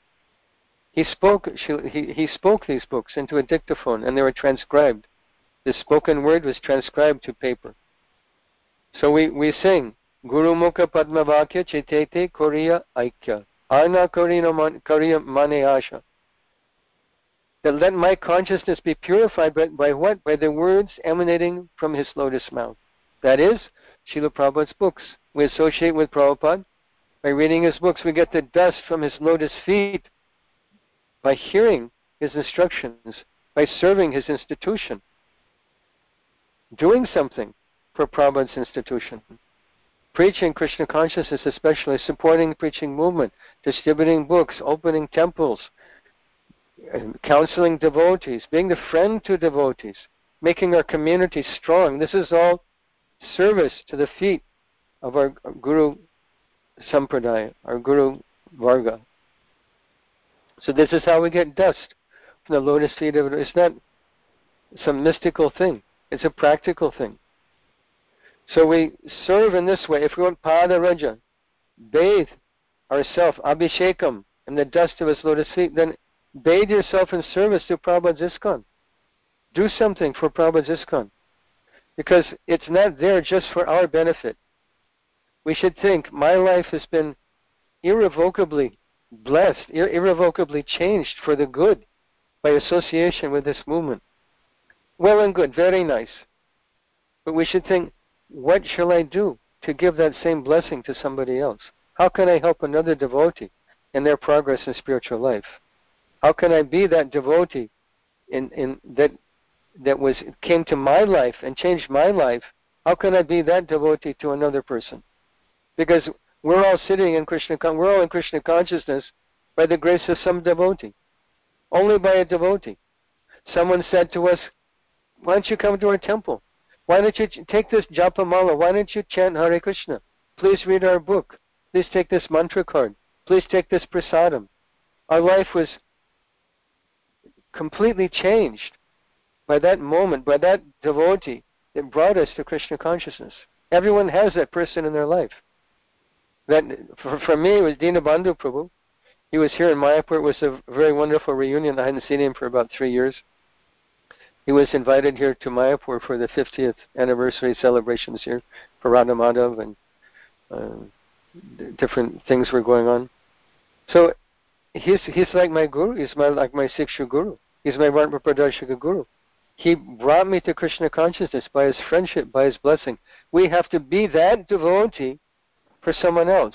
He spoke, he, he spoke these books into a dictaphone and they were transcribed. The spoken word was transcribed to paper. So we, we sing, Guru Mukha Padmavakya Chitete Korea Aikya. Arna Korea Mane Asha. That let my consciousness be purified by, by what? By the words emanating from his lotus mouth. That is, Srila Prabhupada's books. We associate with Prabhupada. By reading his books, we get the dust from his lotus feet. By hearing his instructions, by serving his institution, doing something for Prabhupada's institution. Preaching Krishna consciousness, especially supporting the preaching movement, distributing books, opening temples, counseling devotees, being the friend to devotees, making our community strong. This is all service to the feet of our Guru Sampradaya, our Guru Varga. So this is how we get dust from the lotus feet of. It's not some mystical thing. It's a practical thing. So we serve in this way. If we want Pada Raja, bathe ourselves, Abhishekam, in the dust of his lotus feet, then bathe yourself in service to Prabhupada's ISKCON. Do something for Prabhupada's ISKCON. Because it's not there just for our benefit. We should think, my life has been irrevocably blessed, ir- irrevocably changed for the good by association with this movement. Well and good, very nice. But we should think, what shall I do to give that same blessing to somebody else? How can I help another devotee in their progress in spiritual life? How can I be that devotee in, in that that was came to my life and changed my life? How can I be that devotee to another person? Because we're all sitting in Krishna we're all in Krishna consciousness by the grace of some devotee. Only by a devotee. Someone said to us, Why don't you come to our temple? Why don't you take this japamala? Why don't you chant Hare Krishna? Please read our book. Please take this mantra card. Please take this prasadam. Our life was completely changed by that moment, by that devotee that brought us to Krishna consciousness. Everyone has that person in their life. That for, for me it was Dinabandhu Prabhu. He was here in Mayapur. It was a very wonderful reunion. I hadn't seen him for about three years. He was invited here to Mayapur for the 50th anniversary celebrations here for Radha Madhav and uh, different things were going on. So he's he's like my guru. He's my like my Siksha guru. He's my Vartma Pradarshaka guru. He brought me to Krishna consciousness by his friendship, by his blessing. We have to be that devotee for someone else.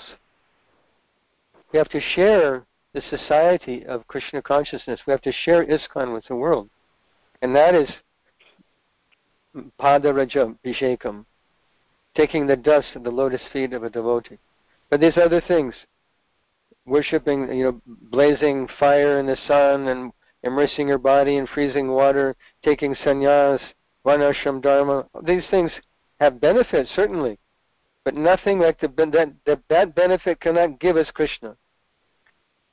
We have to share the society of Krishna consciousness. We have to share ISKCON with the world. And that is Padaraja Bhishekam, taking the dust of the lotus feet of a devotee. But these other things, worshipping, you know, blazing fire in the sun and immersing your body in freezing water, taking sannyas, varnashram dharma. These things have benefits, certainly, but nothing like the, that, that, that benefit cannot give us Krishna.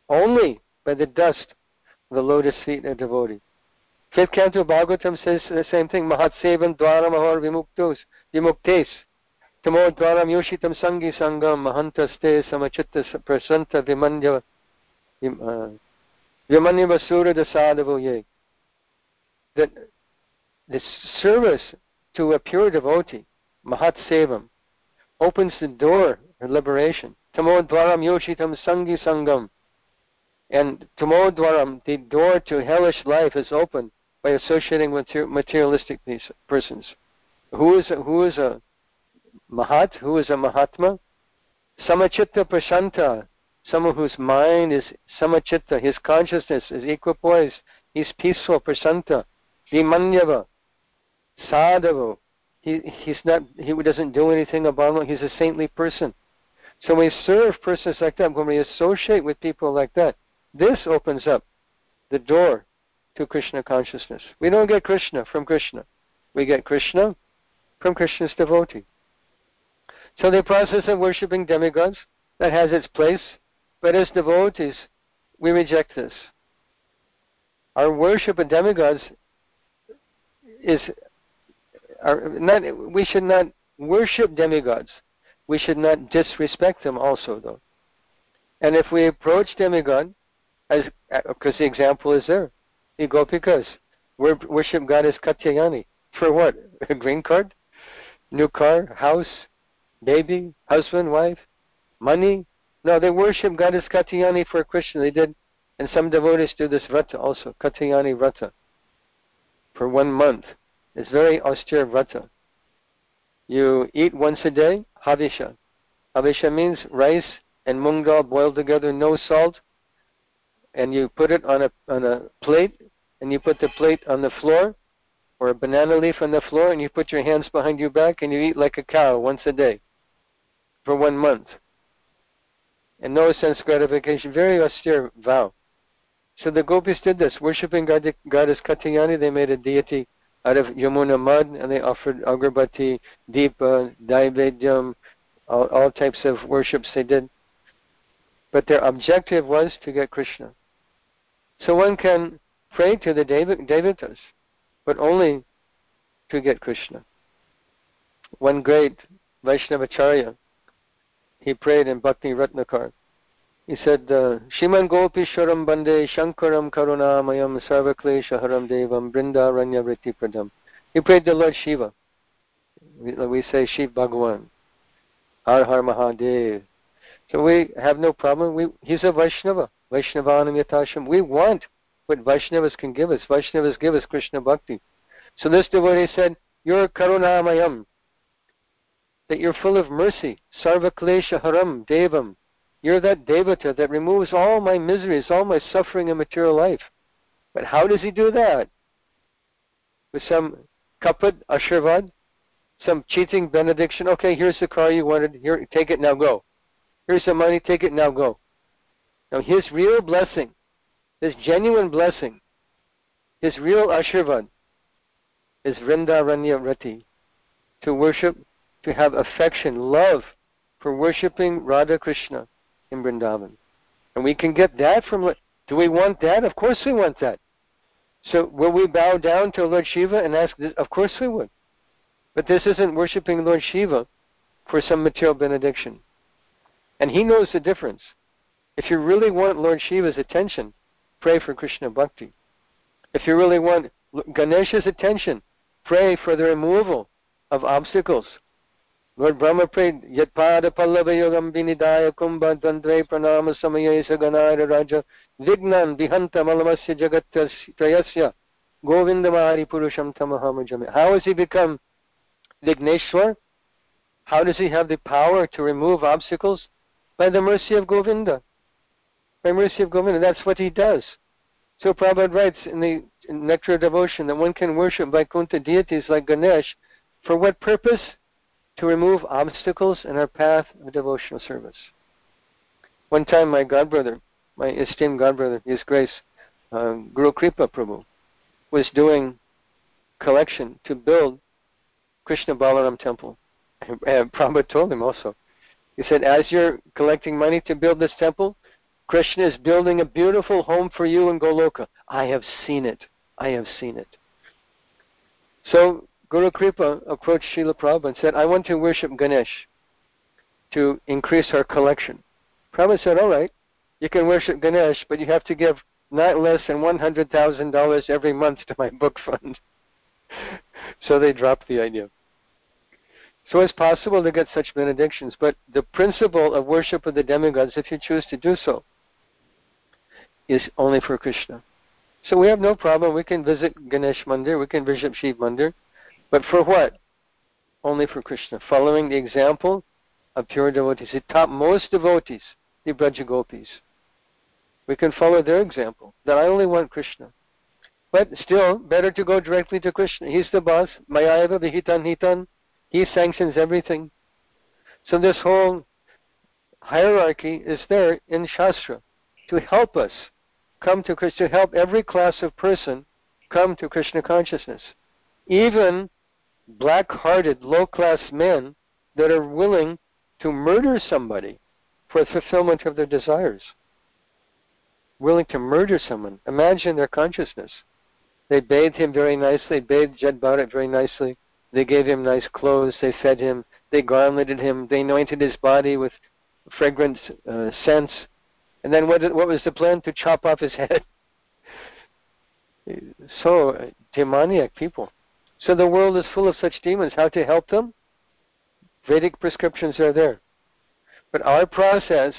Only by the dust of the lotus feet of a devotee. Fifth canto Bhagavatam says the same thing. Mahatsevan dwaram ahor vimuktos, vimuktes. Tamo dwaram yoshitam sangi sangam mahantaste samachitta prasanta vimanya uh, That the service to a pure devotee, Mahat Sevam, opens the door for liberation. Tamodvaram Yoshitam Sangi Sangam. And Tamodvaram, the door to hellish life, is opened by associating with materialistic persons. Who is a, who is a Mahat? Who is a Mahatma? Samachitta Prashanta, someone whose mind is samachitta, his consciousness is equipoised, he's peaceful, prasanta, vimanyava, sadhava. He, he's not, he doesn't do anything abominable, he's a saintly person. So when we serve persons like that, when we associate with people like that, this opens up the door to Krishna consciousness. We don't get Krishna from Krishna. We get Krishna from Krishna's devotee. So the process of worshipping demigods, that has its place. But as devotees, we reject this. Our worship of demigods is not, we should not worship demigods, we should not disrespect them also, though. And if we approach demigod, as uh, because the example is there, the gopikas worship God as Katyayani for what? A green card, new car, house, baby, husband, wife, money. No, they worship goddess Katyayani for a Krishna. They did, and some devotees do this vrata also, Katyayani vrata, for one month. It's very austere vrata. You eat once a day, havisha. Havisha means rice and mung dal boiled together, no salt, and you put it on a on a plate, and you put the plate on the floor, or a banana leaf on the floor, and you put your hands behind your back, and you eat like a cow once a day, for one month. And no sense gratification, very austere vow. So the gopis did this, worshipping God, goddess Katyayani. They made a deity out of Yamuna mud, and they offered agarbati, deepa, naivedyam, all, all types of worships they did. But their objective was to get Krishna. So one can pray to the devatas, but only to get Krishna. One great Vaishnavacharya, he prayed in Bhakti Ratnakar. He said, uh, Shiman Gopishwaram Bande Shankaram Karunamayam Sarvakleshaharam Devam Brindaranya Vritti Pradam. He prayed to Lord Shiva. We, we say Shiv Bhagavan. Har Har Mahadev. So we have no problem. We, he's a Vaishnava. Vaishnavanam Yatasham. We want what Vaishnavas can give us. Vaishnavas give us Krishna Bhakti. So this devotee said, You're Karunamayam. That you're full of mercy. Sarvaklesha Haram Devam. You're that Devata that removes all my miseries, all my suffering in material life. But how does he do that? With some kapat ashirvad, some cheating benediction. Okay, here's the car you wanted. Here, take it now. Go. Here's the money. Take it now. Go. Now, his real blessing, his genuine blessing, his real ashirvad, is Vrindaranya Rati, to worship, to have affection, love for worshiping Radha Krishna in Vrindavan. And we can get that from. Do we want that? Of course we want that. So will we bow down to Lord Shiva and ask this? Of course we would. But this isn't worshiping Lord Shiva for some material benediction. And he knows the difference. If you really want Lord Shiva's attention, pray for Krishna Bhakti. If you really want Ganesha's attention, pray for the removal of obstacles Lord Brahma prayed, Yat Pada Pallava Pallavayogam Vinidaya Kumbha Dandre Pranama Samaya Saganara Raja Vignan Vihanta Malamasya Jagatrayasya Govindamari Purusham Tamahamajame. How has he become Vigneshwar? How does he have the power to remove obstacles? By the mercy of Govinda. By mercy of Govinda. That's what he does. So Prabhupada writes in the Nectar of Devotion that one can worship Vaikuntha deities like Ganesh. For what purpose? To remove obstacles in our path of devotional service. One time, my godbrother, my esteemed godbrother, His Grace, uh, Guru Kripa Prabhu, was doing collection to build Krishna Balaram temple. And Prabhupada told him also. He said, as you're collecting money to build this temple, Krishna is building a beautiful home for you in Goloka. I have seen it. I have seen it. So Guru Kripa approached Srila Prabhupada and said, I want to worship Ganesh to increase our collection. Prabhupada said, all right, you can worship Ganesh, but you have to give not less than $100,000 every month to my book fund. so they dropped the idea. So it's possible to get such benedictions, but the principle of worship of the demigods, if you choose to do so, is only for Krishna. So we have no problem. We can visit Ganesh Mandir, we can visit Shiv Mandir, but for what? Only for Krishna. Following the example of pure devotees. The top most devotees, the Brajagopis. We can follow their example. That I only want Krishna. But still, better to go directly to Krishna. He's the boss. Mayaiva Vihitan. Hitan. He sanctions everything. So this whole hierarchy is there in Shastra to help us come to Krishna, to help every class of person come to Krishna consciousness. Even black hearted, low class men that are willing to murder somebody for the fulfillment of their desires. Willing to murder someone. Imagine their consciousness. They bathed him very nicely, bathed Jad Bharat very nicely, They gave him nice clothes. They fed him. They garlanded him. They anointed his body with fragrant uh, scents. And then what, what was the plan? To chop off his head. so demoniac people. So the world is full of such demons. How to help them? Vedic prescriptions are there. But our process,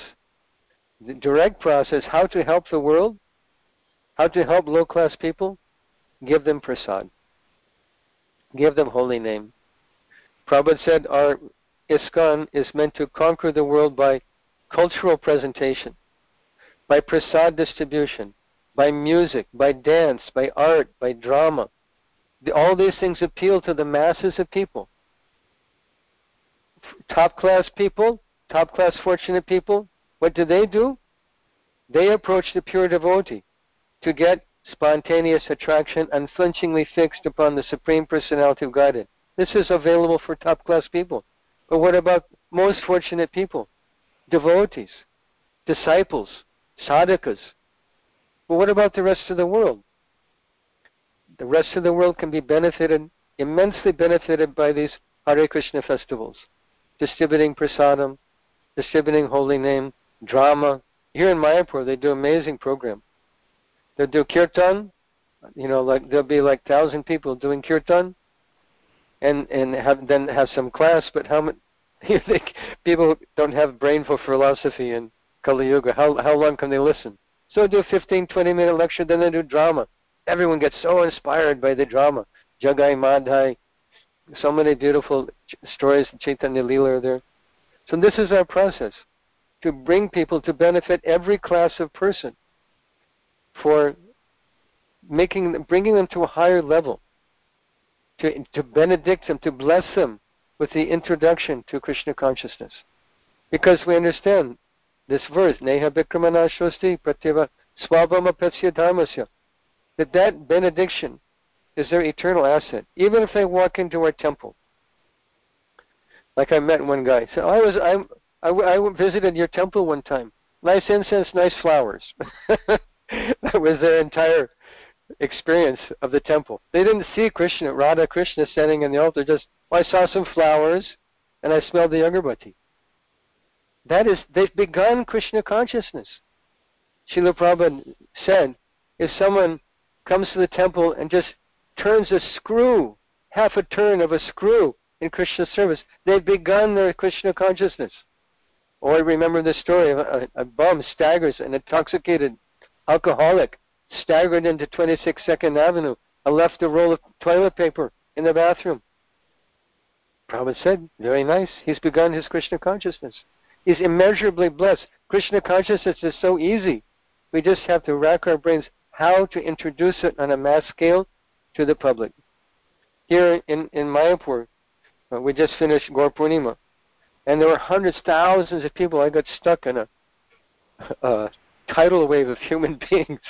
the direct process, how to help the world, how to help low class people, give them prasad. Give them holy name. Prabhupada said our ISKCON is meant to conquer the world by cultural presentation, by prasad distribution, by music, by dance, by art, by drama. All these things appeal to the masses of people. Top class people, top class fortunate people, what do they do? They approach the pure devotee to get spontaneous attraction unflinchingly fixed upon the Supreme Personality of Godhead. This is available for top class people. But what about most fortunate people? Devotees, disciples, sadhakas. But what about the rest of the world? The rest of the world can be benefited, immensely benefited by these Hare Krishna festivals. Distributing prasadam, distributing holy name, drama. Here in Mayapur, they do amazing program. They'll do kirtan, you know, like there'll be like thousand people doing kirtan, and and have then have some class. But how many? You think people don't have brain for philosophy in Kali Yuga? How how long can they listen? So do a 15, 20 minute lecture, then they do drama. Everyone gets so inspired by the drama. Jagai Madhai, so many beautiful stories in Chaitanya Leela are there. So this is our process to bring people to benefit every class of person for making bringing them to a higher level, to to benedict them, to bless them with the introduction to Krishna consciousness, because we understand this verse, Neha Bikramana Shosti Pratyava Swabhama Petsya Dharmasya, that that benediction is their eternal asset, even if they walk into our temple. Like I met one guy, oh, "I was I, I I visited your temple one time. Nice incense, nice flowers." that was their entire experience of the temple. They didn't see Krishna, Radha Krishna standing in the altar. Just well, I saw some flowers and I smelled the agarbatti. That is, they've begun Krishna consciousness. Srila Prabhupada said, if someone comes to the temple and just turns a screw, half a turn of a screw in Krishna service, they've begun their Krishna consciousness. Or I remember the story of a, a bum staggers, an intoxicated alcoholic, staggered into 26 Second Avenue and left a roll of toilet paper in the bathroom. Prabhupada said, very nice. He's begun his Krishna consciousness. He's immeasurably blessed. Krishna consciousness is so easy. We just have to rack our brains how to introduce it on a mass scale to the public. Here in, in Mayapur, uh, we just finished Gaur Purnima, and there were hundreds, thousands of people. I got stuck in a, uh, tidal wave of human beings.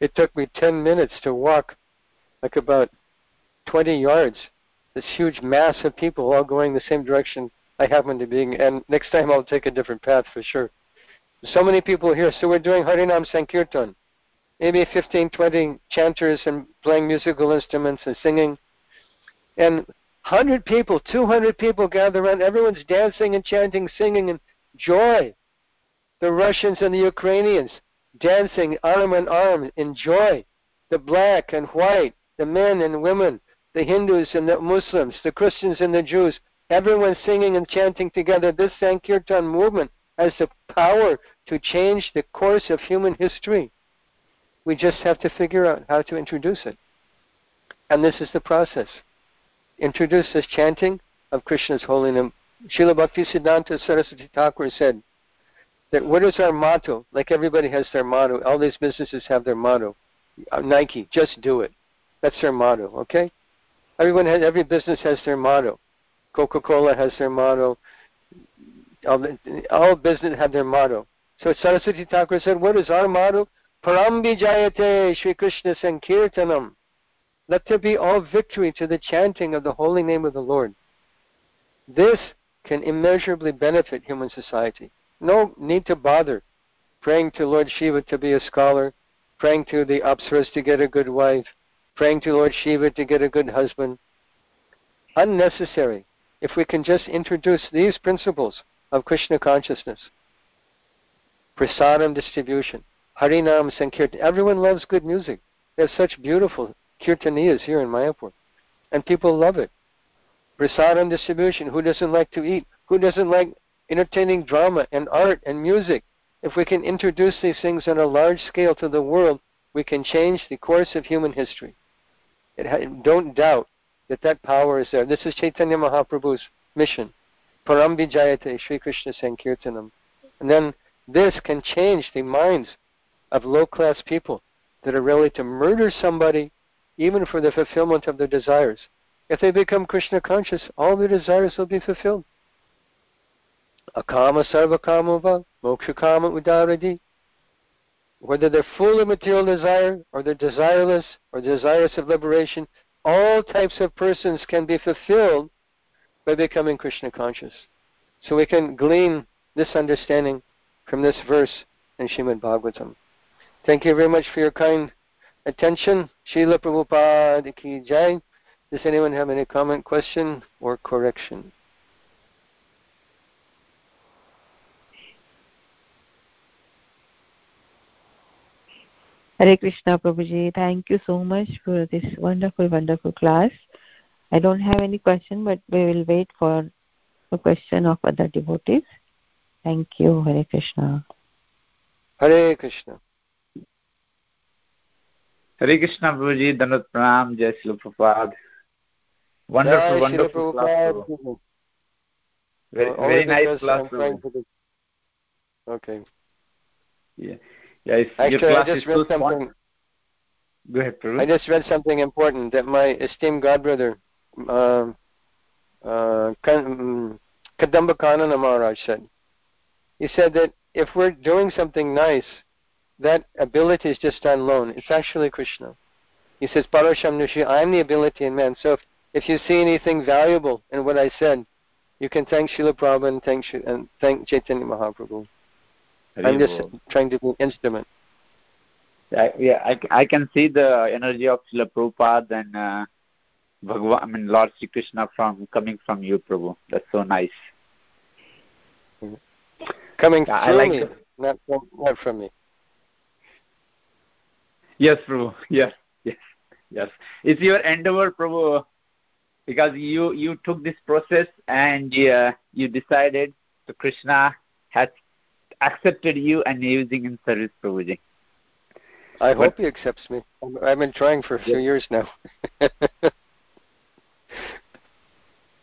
It took me 10 minutes to walk like about 20 yards. This huge mass of people all going the same direction I happen to be. in. And next time I'll take a different path for sure. So many people here. So we're doing Harinam Sankirtan. Maybe 15, 20 chanters and playing musical instruments and singing. And 100 people, 200 people gather around. Everyone's dancing and chanting, singing, and joy. The Russians and the Ukrainians dancing arm in arm in joy. The black and white, the men and women, the Hindus and the Muslims, the Christians and the Jews, everyone singing and chanting together. This Sankirtan movement has the power to change the course of human history. We just have to figure out how to introduce it. And this is the process. Introduce this chanting of Krishna's holy name. Srila Bhakti Siddhanta Saraswati Thakur said, that what is our motto? Like everybody has their motto. All these businesses have their motto. Uh, Nike, just do it. That's their motto. Okay. Everyone has every business has their motto. Coca-Cola has their motto. All, all business have their motto. So Saraswati Thakur said, what is our motto? Param Vijayate Shri Krishna Sankirtanam. Let there be all victory to the chanting of the holy name of the Lord. This can immeasurably benefit human society. No need to bother praying to Lord Shiva to be a scholar, praying to the Apsaras to get a good wife, praying to Lord Shiva to get a good husband. unnecessary if we can just introduce these principles of Krishna consciousness. Prasadam distribution, Harinam Sankirtan. Everyone loves good music. There's such beautiful kirtaniyas here in Mayapur, and people love it. Prasadam distribution. Who doesn't like to eat? Who doesn't like entertaining drama and art and music? If we can introduce these things on a large scale to the world, we can change the course of human history. Ha- don't doubt that that power is there. This is Chaitanya Mahaprabhu's mission. Param Vijayate Sri Krishna Sankirtanam. And then this can change the minds of low class people that are ready to murder somebody even for the fulfillment of their desires. If they become Krishna conscious, all their desires will be fulfilled. Akama sarvakamava, moksha kama udaradi. Whether they're full of material desire, or they're desireless, or desirous of liberation, all types of persons can be fulfilled by becoming Krishna conscious. So we can glean this understanding from this verse in Shrimad Bhagavatam. Thank you very much for your kind attention. Srila Prabhupada ki jai. Does anyone have any comment, question, or correction? Hare Krishna Prabhuji, thank you so much for this wonderful, wonderful class. I don't have any question, but we will wait for a question of other devotees. Thank you, Hare Krishna. Hare Krishna. Hare Krishna Prabhuji, Dandavat Pranam, Jai Srila Prabhupada. Wonderful, Jai wonderful Srila class. Prabhupada. Very, Only very nice class. I'm trying Prabhu. to do- Okay. Yeah. Yeah, Actually, your I just read something. Go ahead, Prabhu. I just read something important that my esteemed godbrother, uh, uh, um, Kadamba Kanana Maharaj said. He said that if we're doing something nice, that ability is just on loan. It's actually Krishna. He says, Paurusham Nrishu, I'm the ability in man. So if, if you see anything valuable in what I said, you can thank Srila Prabhupada and thank, Shri- and thank Chaitanya Mahaprabhu. I'm just trying to be an instrument. I, yeah, I, I can see the energy of Srila Prabhupada and uh, Bhagwan, I mean Lord Sri Krishna from coming from you, Prabhu. That's so nice. Coming Yeah, I through like me, not, from, not from me. Yes, Prabhu. Yes, yes, yes. It's your endeavor, Prabhu, because you you took this process and uh, you decided so Krishna has accepted you and using in service, Prabhuji. I But- hope he accepts me. I've been trying for a few years now.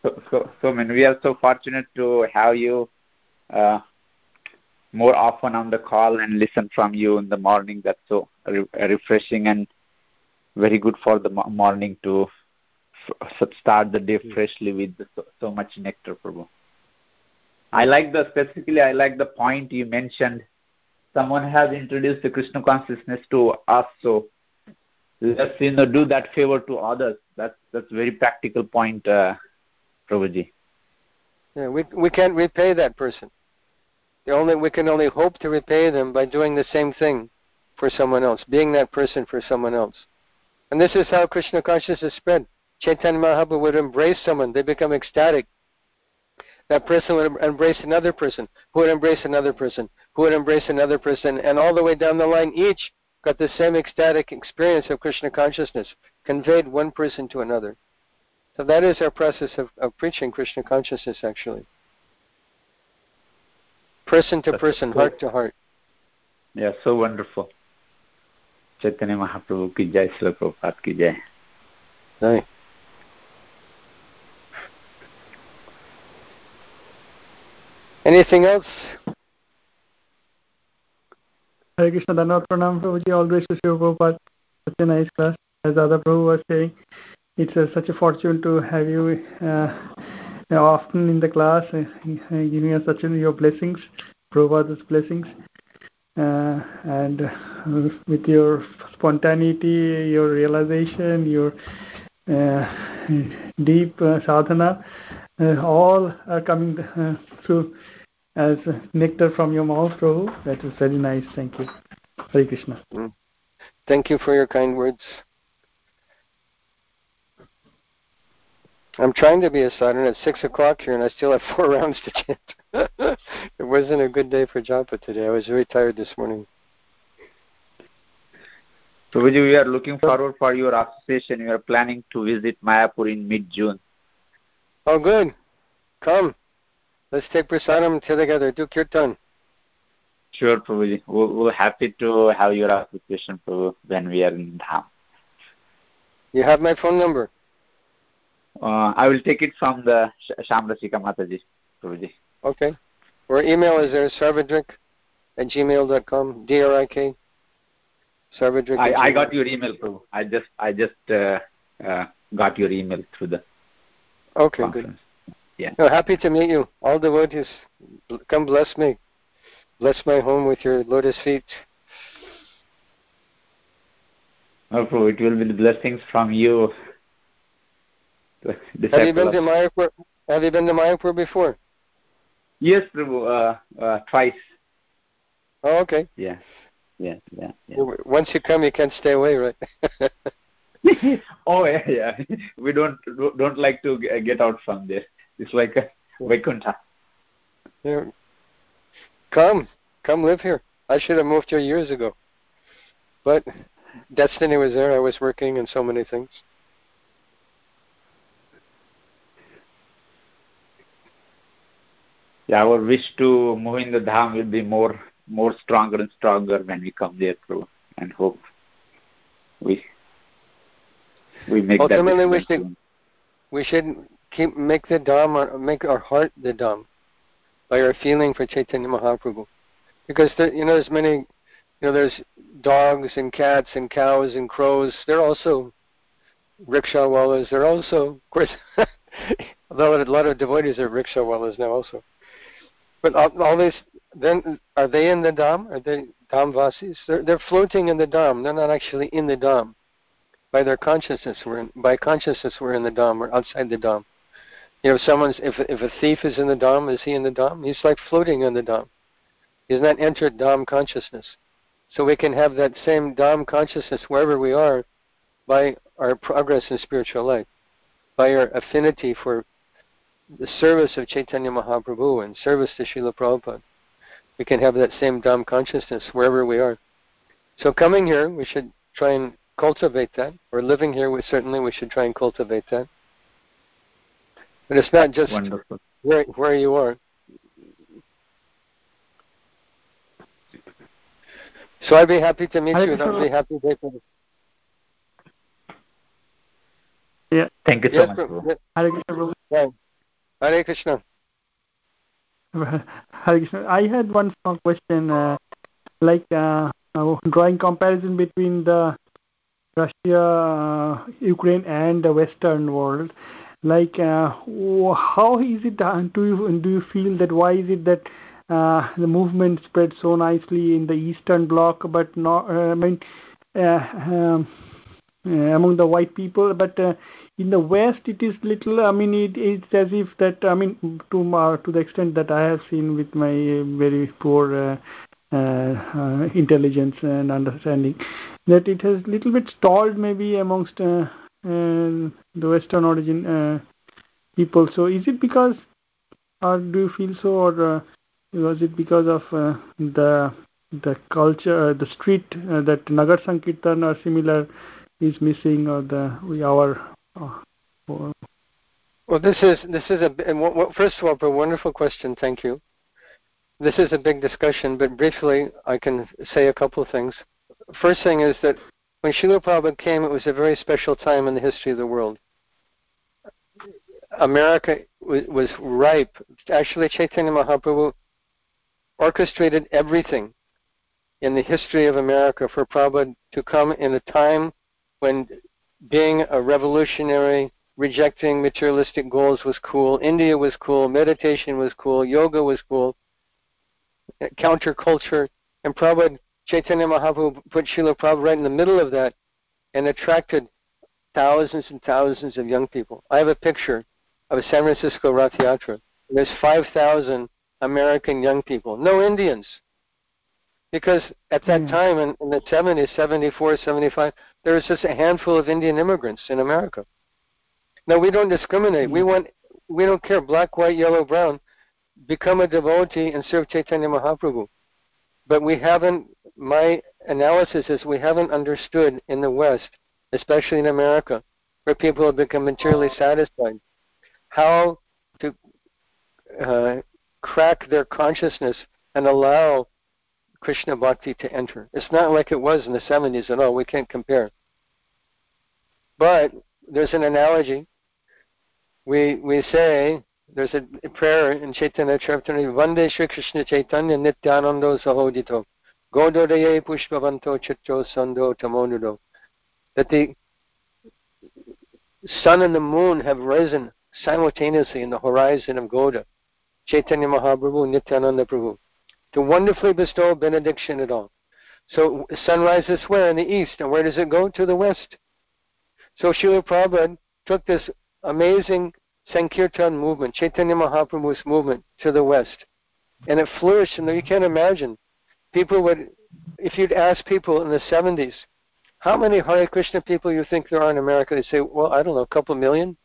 So, so, so I mean, we are so fortunate to have you uh, more often on the call and listen from you in the morning. That's so re- refreshing and very good for the mo- morning to f- start the day freshly with so, so much nectar, Prabhu. I like the specifically. I like the point you mentioned. Someone has introduced the Krishna consciousness to us, so let's you know do that favor to others. That's that's very practical point, uh, Prabhuji. yeah, we we can't repay that person. Only we can only hope to repay them by doing the same thing for someone else, being that person for someone else. And this is how Krishna consciousness spread. Chaitanya Mahaprabhu would embrace someone, they become ecstatic. That person would embrace another person, who would embrace another person, who would embrace another person, and all the way down the line, each got the same ecstatic experience of Krishna consciousness, conveyed one person to another. So that is our process of, of preaching Krishna consciousness, actually. Person to person, heart to heart. Yeah, so wonderful. Chaitanya Mahaprabhu ki jai, Srila Prabhupada ki jai. Right. Anything else? Hare Krishna, Dandavat Pranam Prabhuji, all gracious Srila Prabhupada. Such a nice class. As Dada Prabhu was saying, it's uh, such a fortune to have you uh, often in the class, uh, uh, giving us such your blessings, Prabhupada's blessings. Uh, and uh, with your spontaneity, your realization, your uh, deep uh, sadhana, all are coming through as nectar from your mouth, Prabhu. That was very nice. Thank you. Hare Krishna. Thank you for your kind words. I'm trying to be a sadhana at six o'clock here, and I still have four rounds to chant. it wasn't a good day for japa today. I was very tired this morning. So, we are looking forward for your association. We are planning to visit Mayapur in mid-June. Oh, good. Come. Let's take prasadam together. Do kirtan. Sure, Prabhuji. We're, we're happy to have your association Prabhu, when we are in Dham. You have my phone number? Uh, I will take it from the Shamrasika Mataji, Prabhuji. Okay. Or email is there, sarvadrik at gmail.com, D-R-I-K, sarvadrik I, I got your email, Prabhu. I just, I just uh, uh, got your email through the Okay, conference. good. Yeah. No, happy to meet you. All the devotees, come bless me. Bless my home with your lotus feet. Prabhu, it will be the blessings from you. Have you been to Mayapur? Have you been to Mayapur before? Yes, Prabhu, uh, uh, twice. Oh, okay. Yeah, yeah, yeah. yeah. Once you come, you can't stay away, right? oh yeah, yeah. We don't don't like to get out from there. It's like a Vaikuntha. Yeah. Come, come live here. I should have moved here years ago, but destiny was there. I was working and so many things. Our wish to move in the dham will be more more stronger and stronger when we come there through and hope we we make Ultimately, that we should we should keep make the dham make our heart the dham by our feeling for Chaitanya Mahaprabhu, because there, you know there's many you know there's dogs and cats and cows and crows. They're also rickshaw wallahs. They're also of course. although a lot of devotees are rickshaw wallahs now also. But all, these, then are they in the dham? Are they dham vasis? They're, they're floating in the dham. They're not actually in the dham. By their consciousness, we're in, by consciousness we're in the dham. We're outside the dham. You know, if someone's if if a thief is in the dham, is he in the dham? He's like floating in the dham. He's not entered dham consciousness. So we can have that same dham consciousness wherever we are, by our progress in spiritual life, by our affinity for the service of Chaitanya Mahaprabhu and service to Srila Prabhupada. We can have that same Dham consciousness wherever we are. So coming here, we should try and cultivate that. Or living here, we certainly we should try and cultivate that. But it's not just Wonderful. where where you are. So I'd be happy to meet Hare you. That would be happy day for Yeah. Thank you so Yes, much. Prabhu. Prabhu. Yes. Hare Krishna, Hare Krishna. I had one small question, uh, like uh, drawing comparison between the Russia, uh, Ukraine, and the Western world. Like, uh, how is it? Uh, do you do you feel that? Why is it that uh, the movement spread so nicely in the Eastern Bloc, but not? I mean, um, among the white people, but uh, in the West it is little. I mean, it, it's as if that. I mean, to to the extent that I have seen with my uh, very poor uh, intelligence and understanding, that it has little bit stalled maybe amongst uh, uh, the Western origin uh, people. So, is it because, or do you feel so, or was it because of the the culture, the street, that Nagar Sankirtan or similar is missing, or the we our uh, or- Well, this is this is a and what, what, first of all, a wonderful question. Thank you. This is a big discussion, but briefly, I can say a couple of things. First thing is that when Srila Prabhupada came, it was a very special time in the history of the world. America was, was ripe. Actually, Chaitanya Mahaprabhu orchestrated everything in the history of America for Prabhupada to come in a time when being a revolutionary, rejecting materialistic goals was cool, India was cool, meditation was cool, yoga was cool, counterculture, and Prabhupada, Chaitanya Mahaprabhu put Srila Prabhupada right in the middle of that and attracted thousands and thousands of young people. I have a picture of a San Francisco Rath Yatra. There's 5,000 American young people, no Indians. Because at that Mm. time, in, in the 70s, 74, 75, there was just a handful of Indian immigrants in America. Now we don't discriminate. We want we don't care black, white, yellow, brown. Become a devotee and serve Chaitanya Mahaprabhu. But we haven't. My analysis is we haven't understood in the West, especially in America, where people have become materially satisfied, how to uh, crack their consciousness and allow Krishna Bhakti to enter. It's not like it was in the 70s at all. We can't compare. But there's an analogy. We we say there's a prayer in Chaitanya Charitamrita, Vande Shri Krishna Chaitanya Nityanando Sahodito, Gaudodaye Pushpavanto Chitto Sando Tamonudo. That the sun and the moon have risen simultaneously in the horizon of Gauda, Chaitanya Mahaprabhu, Nityananda Prabhu, to wonderfully bestow benediction at all. So sun rises where? In the east. And where does it go? To the west. So Srila Prabhupada took this amazing Sankirtan movement, Chaitanya Mahaprabhu's movement, to the west. And it flourished, and you can't imagine. People would, if you'd ask people in the 70s, how many Hare Krishna people you think there are in America? They say, well, I don't know, a couple million.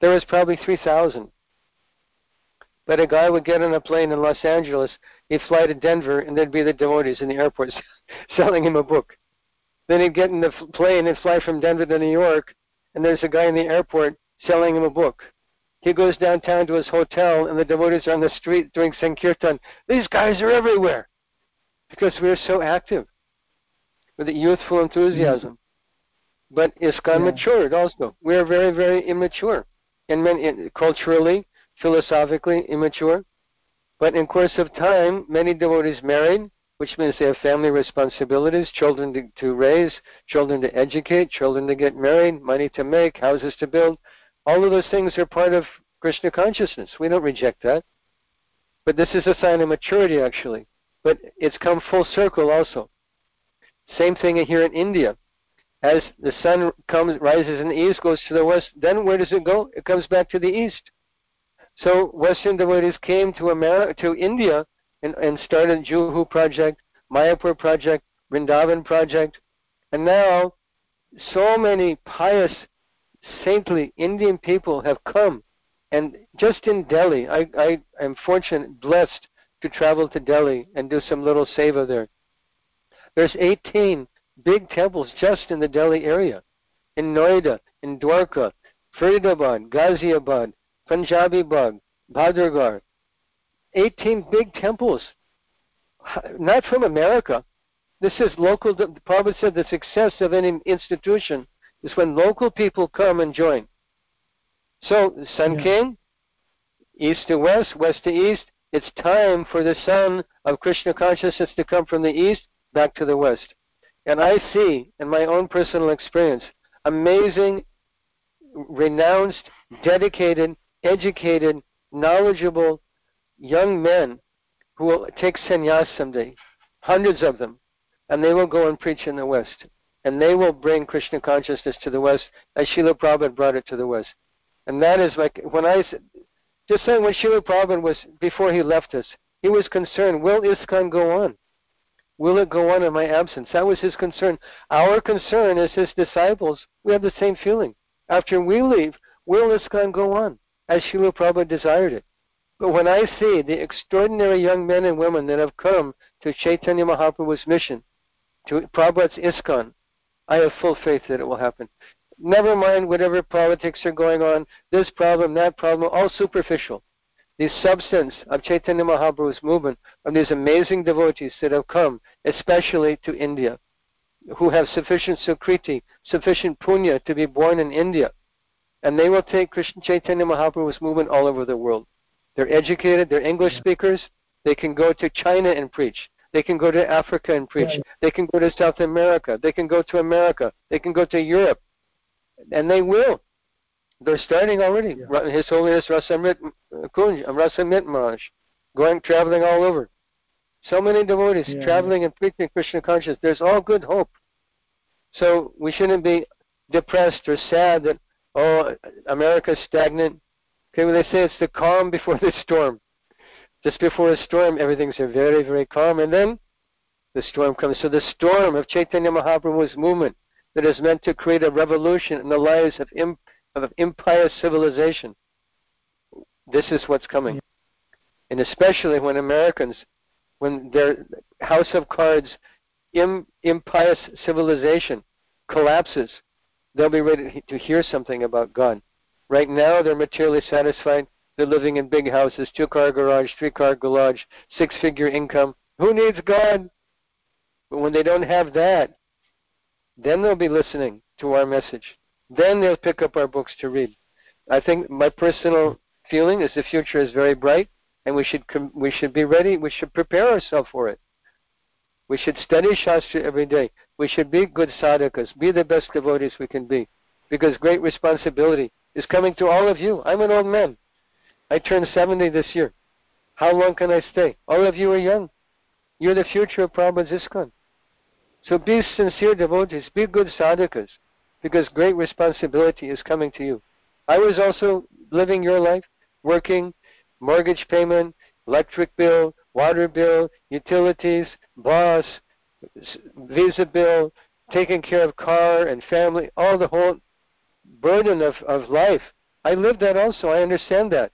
There was probably 3,000. But a guy would get on a plane in Los Angeles, he'd fly to Denver, and there'd be the devotees in the airport selling him a book. Then he'd get in the plane and fly from Denver to New York, and there's a guy in the airport selling him a book. He goes downtown to his hotel, and the devotees are on the street doing Sankirtan. These guys are everywhere because we are so active with the youthful enthusiasm. Mm-hmm. But ISKCON yeah. matured also. We are very, very immature, and many, culturally, philosophically immature. But in course of time, many devotees married, which means they have family responsibilities, children to, to raise, children to educate, children to get married, money to make, houses to build. All of those things are part of Krishna consciousness. We don't reject that. But this is a sign of maturity, actually. But it's come full circle also. Same thing here in India. As the sun comes, rises in the east, goes to the west, then where does it go? It comes back to the east. So Western devotees came to America, to India, and, and started Juhu project, Mayapur project, Vrindavan project, and now so many pious saintly Indian people have come. And just in Delhi, I, I am fortunate, blessed to travel to Delhi and do some little seva there. There's 18 big temples just in the Delhi area. In Noida, in Dwarka, Faridabad, Ghaziabad, Punjabi Bagh, Bahadurgarh. 18 big temples. Not from America. This is local. The Prabhupada said the success of any institution is when local people come and join. So sun yeah. came, east to west, west to east. It's time for the sun of Krishna consciousness to come from the east back to the west. And I see, in my own personal experience, amazing, renounced, dedicated, educated, knowledgeable young men who will take sannyas someday, hundreds of them, and they will go and preach in the West and they will bring Krishna consciousness to the West as Srila Prabhupada brought it to the West. And that is like when I just saying when Srila Prabhupada was before he left us, he was concerned, will ISKCON go on? Will it go on in my absence? That was his concern. Our concern as his disciples, we have the same feeling. After we leave, will ISKCON go on as Srila Prabhupada desired it? But when I see the extraordinary young men and women that have come to Chaitanya Mahaprabhu's mission, to Prabhupada's ISKCON, I have full faith that it will happen. Never mind whatever politics are going on, this problem, that problem, all superficial. The substance of Chaitanya Mahaprabhu's movement of these amazing devotees that have come, especially to India, who have sufficient sukriti, sufficient punya to be born in India. And they will take Krishna Chaitanya Mahaprabhu's movement all over the world. They're educated, they're English speakers, they can go to China and preach. They can go to Africa and preach. Right. They can go to South America. They can go to America. They can go to Europe. And they will. They're starting already. Yeah. His Holiness Rasamrit Kunj, Rasamrit Maharaj, going traveling all over. So many devotees yeah. traveling and preaching Krishna consciousness. There's all good hope. So we shouldn't be depressed or sad that oh America's stagnant. Okay, when they say it's the calm before the storm. Just before a storm, everything's very, very calm, and then the storm comes. So the storm of Chaitanya Mahaprabhu's movement that is meant to create a revolution in the lives of Im- of impious civilization, this is what's coming. And especially when Americans, when their house of cards, Im, impious civilization collapses, they'll be ready to hear something about God. Right now, they're materially satisfied. They're living in big houses, two car garage, three car garage, six figure income. Who needs God? But when they don't have that, then they'll be listening to our message. Then they'll pick up our books to read. I think my personal feeling is the future is very bright, and we should com- we should be ready. We should prepare ourselves for it. We should study Shastra every day. We should be good sadhakas, be the best devotees we can be, because great responsibility is coming to all of you. I'm an old man. I turned 70 this year. How long can I stay? All of you are young. You're the future of Prabhupada's ISKCON. So be sincere devotees, be good sadhakas, because great responsibility is coming to you. I was also living your life, working, mortgage payment, electric bill, water bill, utilities, boss, visa bill, taking care of car and family, all the whole burden of, of life. I lived that also. I understand that.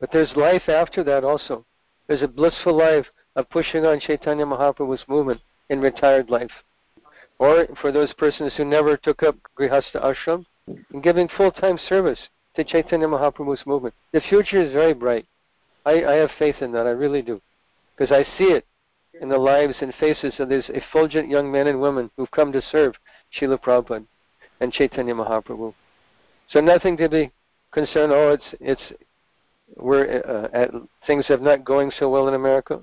But there's life after that also. There's a blissful life of pushing on Chaitanya Mahaprabhu's movement in retired life. Or for those persons who never took up Grihastha ashram, and giving full-time service to Chaitanya Mahaprabhu's movement. The future is very bright. I, I have faith in that. I really do. Because I see it in the lives and faces of these effulgent young men and women who've come to serve Srila Prabhupada and Chaitanya Mahaprabhu. So nothing to be concerned. Oh, it's it's we're uh, at, things have not going so well in America.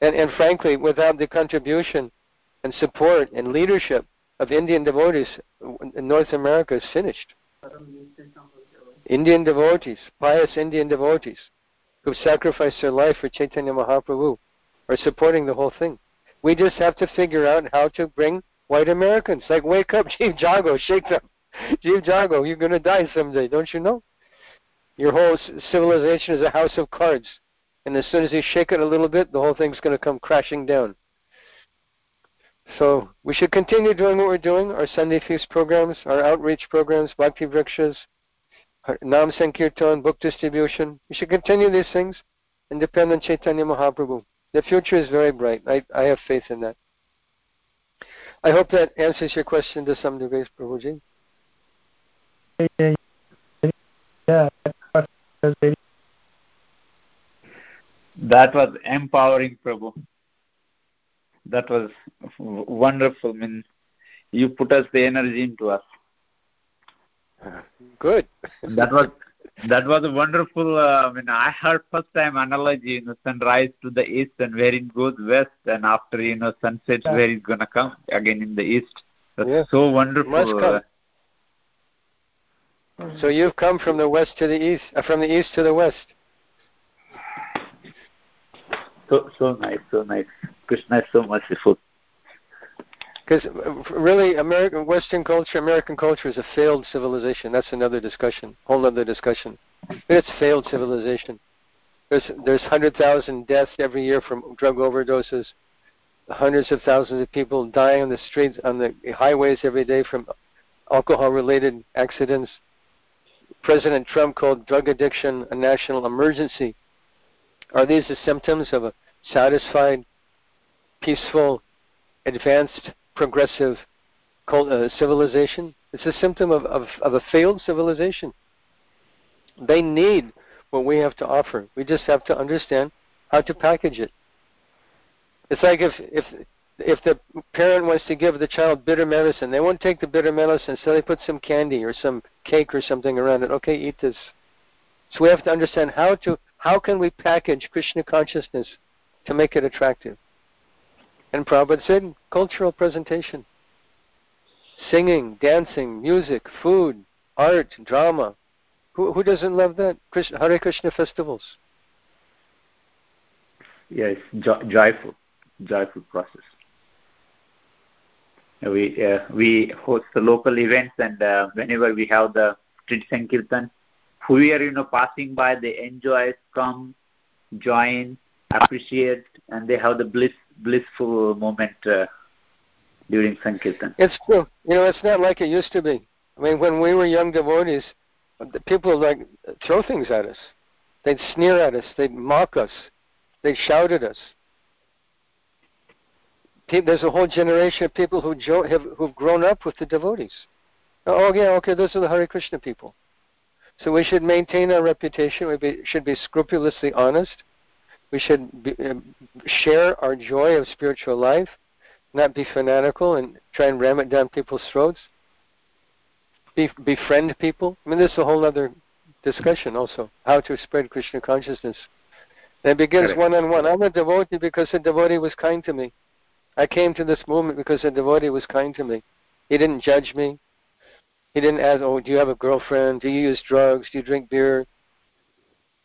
And, and frankly, without the contribution and support and leadership of Indian devotees, North America is finished. Indian devotees, pious Indian devotees, who've sacrificed their life for Chaitanya Mahaprabhu, are supporting the whole thing. We just have to figure out how to bring white Americans. Like, wake up, Jeev Jago, shake them. Jeev Jago, you're going to die someday, don't you know? Your whole civilization is a house of cards. And as soon as you shake it a little bit, the whole thing's going to come crashing down. So we should continue doing what we're doing, our Sunday feast programs, our outreach programs, Bhakti Vrikshas, Nam Sankirtan, book distribution. We should continue these things and depend on Chaitanya Mahaprabhu. The future is very bright. I, I have faith in that. I hope that answers your question to some degree, Prabhuji. Yeah, that was empowering, Prabhu. That was wonderful. I mean, you put us the energy into us. Good. that was that was a wonderful. Uh, I mean, I heard first time analogy. You know, sunrise to the east and where it goes west, and after you know sunset yeah. where it's gonna come again in the east. That's so wonderful. Must come. So you've come from the west to the east, uh, from the east to the west. So so nice, so nice. Krishna is so merciful. Because uh, really, American Western culture, American culture is a failed civilization. That's another discussion, whole other discussion. It's failed civilization. There's there's hundred thousand deaths every year from drug overdoses. Hundreds of thousands of people dying on the streets, on the highways every day from alcohol-related accidents. President Trump called drug addiction a national emergency. Are these the symptoms of a satisfied, peaceful, advanced, progressive uh, civilization? It's a symptom of, of, of a failed civilization. They need what we have to offer. We just have to understand how to package it. It's like if if if the parent wants to give the child bitter medicine, they won't take the bitter medicine, so they put some candy or some cake or something around it. Okay, eat this. So we have to understand how to how can we package Krishna consciousness to make it attractive. And Prabhupada said cultural presentation. Singing, dancing, music, food, art, drama. Who, who doesn't love that? Krishna, Hare Krishna festivals. Yes, jo- joyful, joyful process. We uh, we host the local events, and uh, whenever we have the street sankirtan, who are you know passing by, they enjoy, come, join, appreciate, and they have the bliss blissful moment uh, during sankirtan. It's true. You know, it's not like it used to be. I mean, when we were young devotees, the people like throw things at us. They'd sneer at us. They'd mock us. They'd shout at us. There's a whole generation of people who jo- have who've grown up with the devotees. Oh yeah, okay, those are the Hare Krishna people. So we should maintain our reputation. We be, should be scrupulously honest. We should be, uh, share our joy of spiritual life, not be fanatical and try and ram it down people's throats. Be, befriend people. I mean, this is a whole other discussion also, how to spread Krishna consciousness. And it begins one on one. I'm a devotee because a devotee was kind to me. I came to this movement because a devotee was kind to me. He didn't judge me. He didn't ask, "Oh, do you have a girlfriend? Do you use drugs? Do you drink beer?"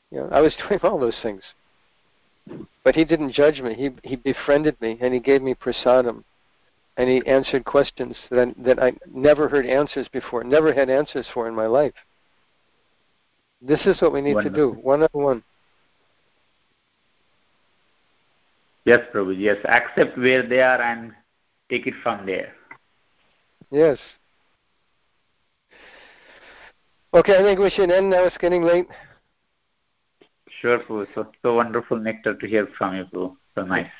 You know, I was doing all those things, but he didn't judge me. He he befriended me and he gave me prasadam, and he answered questions that I, that I never heard answers before, never had answers for in my life. This is what we need Wonderful. to do, one on one. Yes, Prabhu. Yes, accept where they are and take it from there. Yes. Okay, I think we should end now. It's getting late. Sure, Prabhu. So, so wonderful, Nectar, to hear from you, Prabhu. So nice.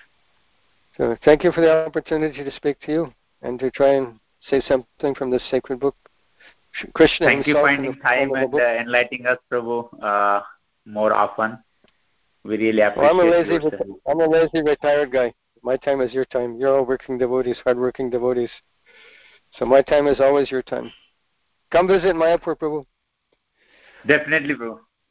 So thank you for the opportunity to speak to you and to try and say something from this sacred book. Krishna Thank you for finding time and uh, enlightening us, Prabhu, uh, more often. We really appreciate well, I'm a lazy, I'm a lazy retired guy. My time is your time. You're all working devotees, hardworking devotees. So my time is always your time. Come visit Mayapur, Prabhu. Definitely, bro.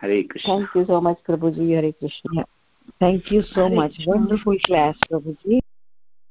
Hare Krishna. Thank you so much, Prabhuji. Hare Krishna. Thank you so Hare much. Krishna. Wonderful class, Prabhuji.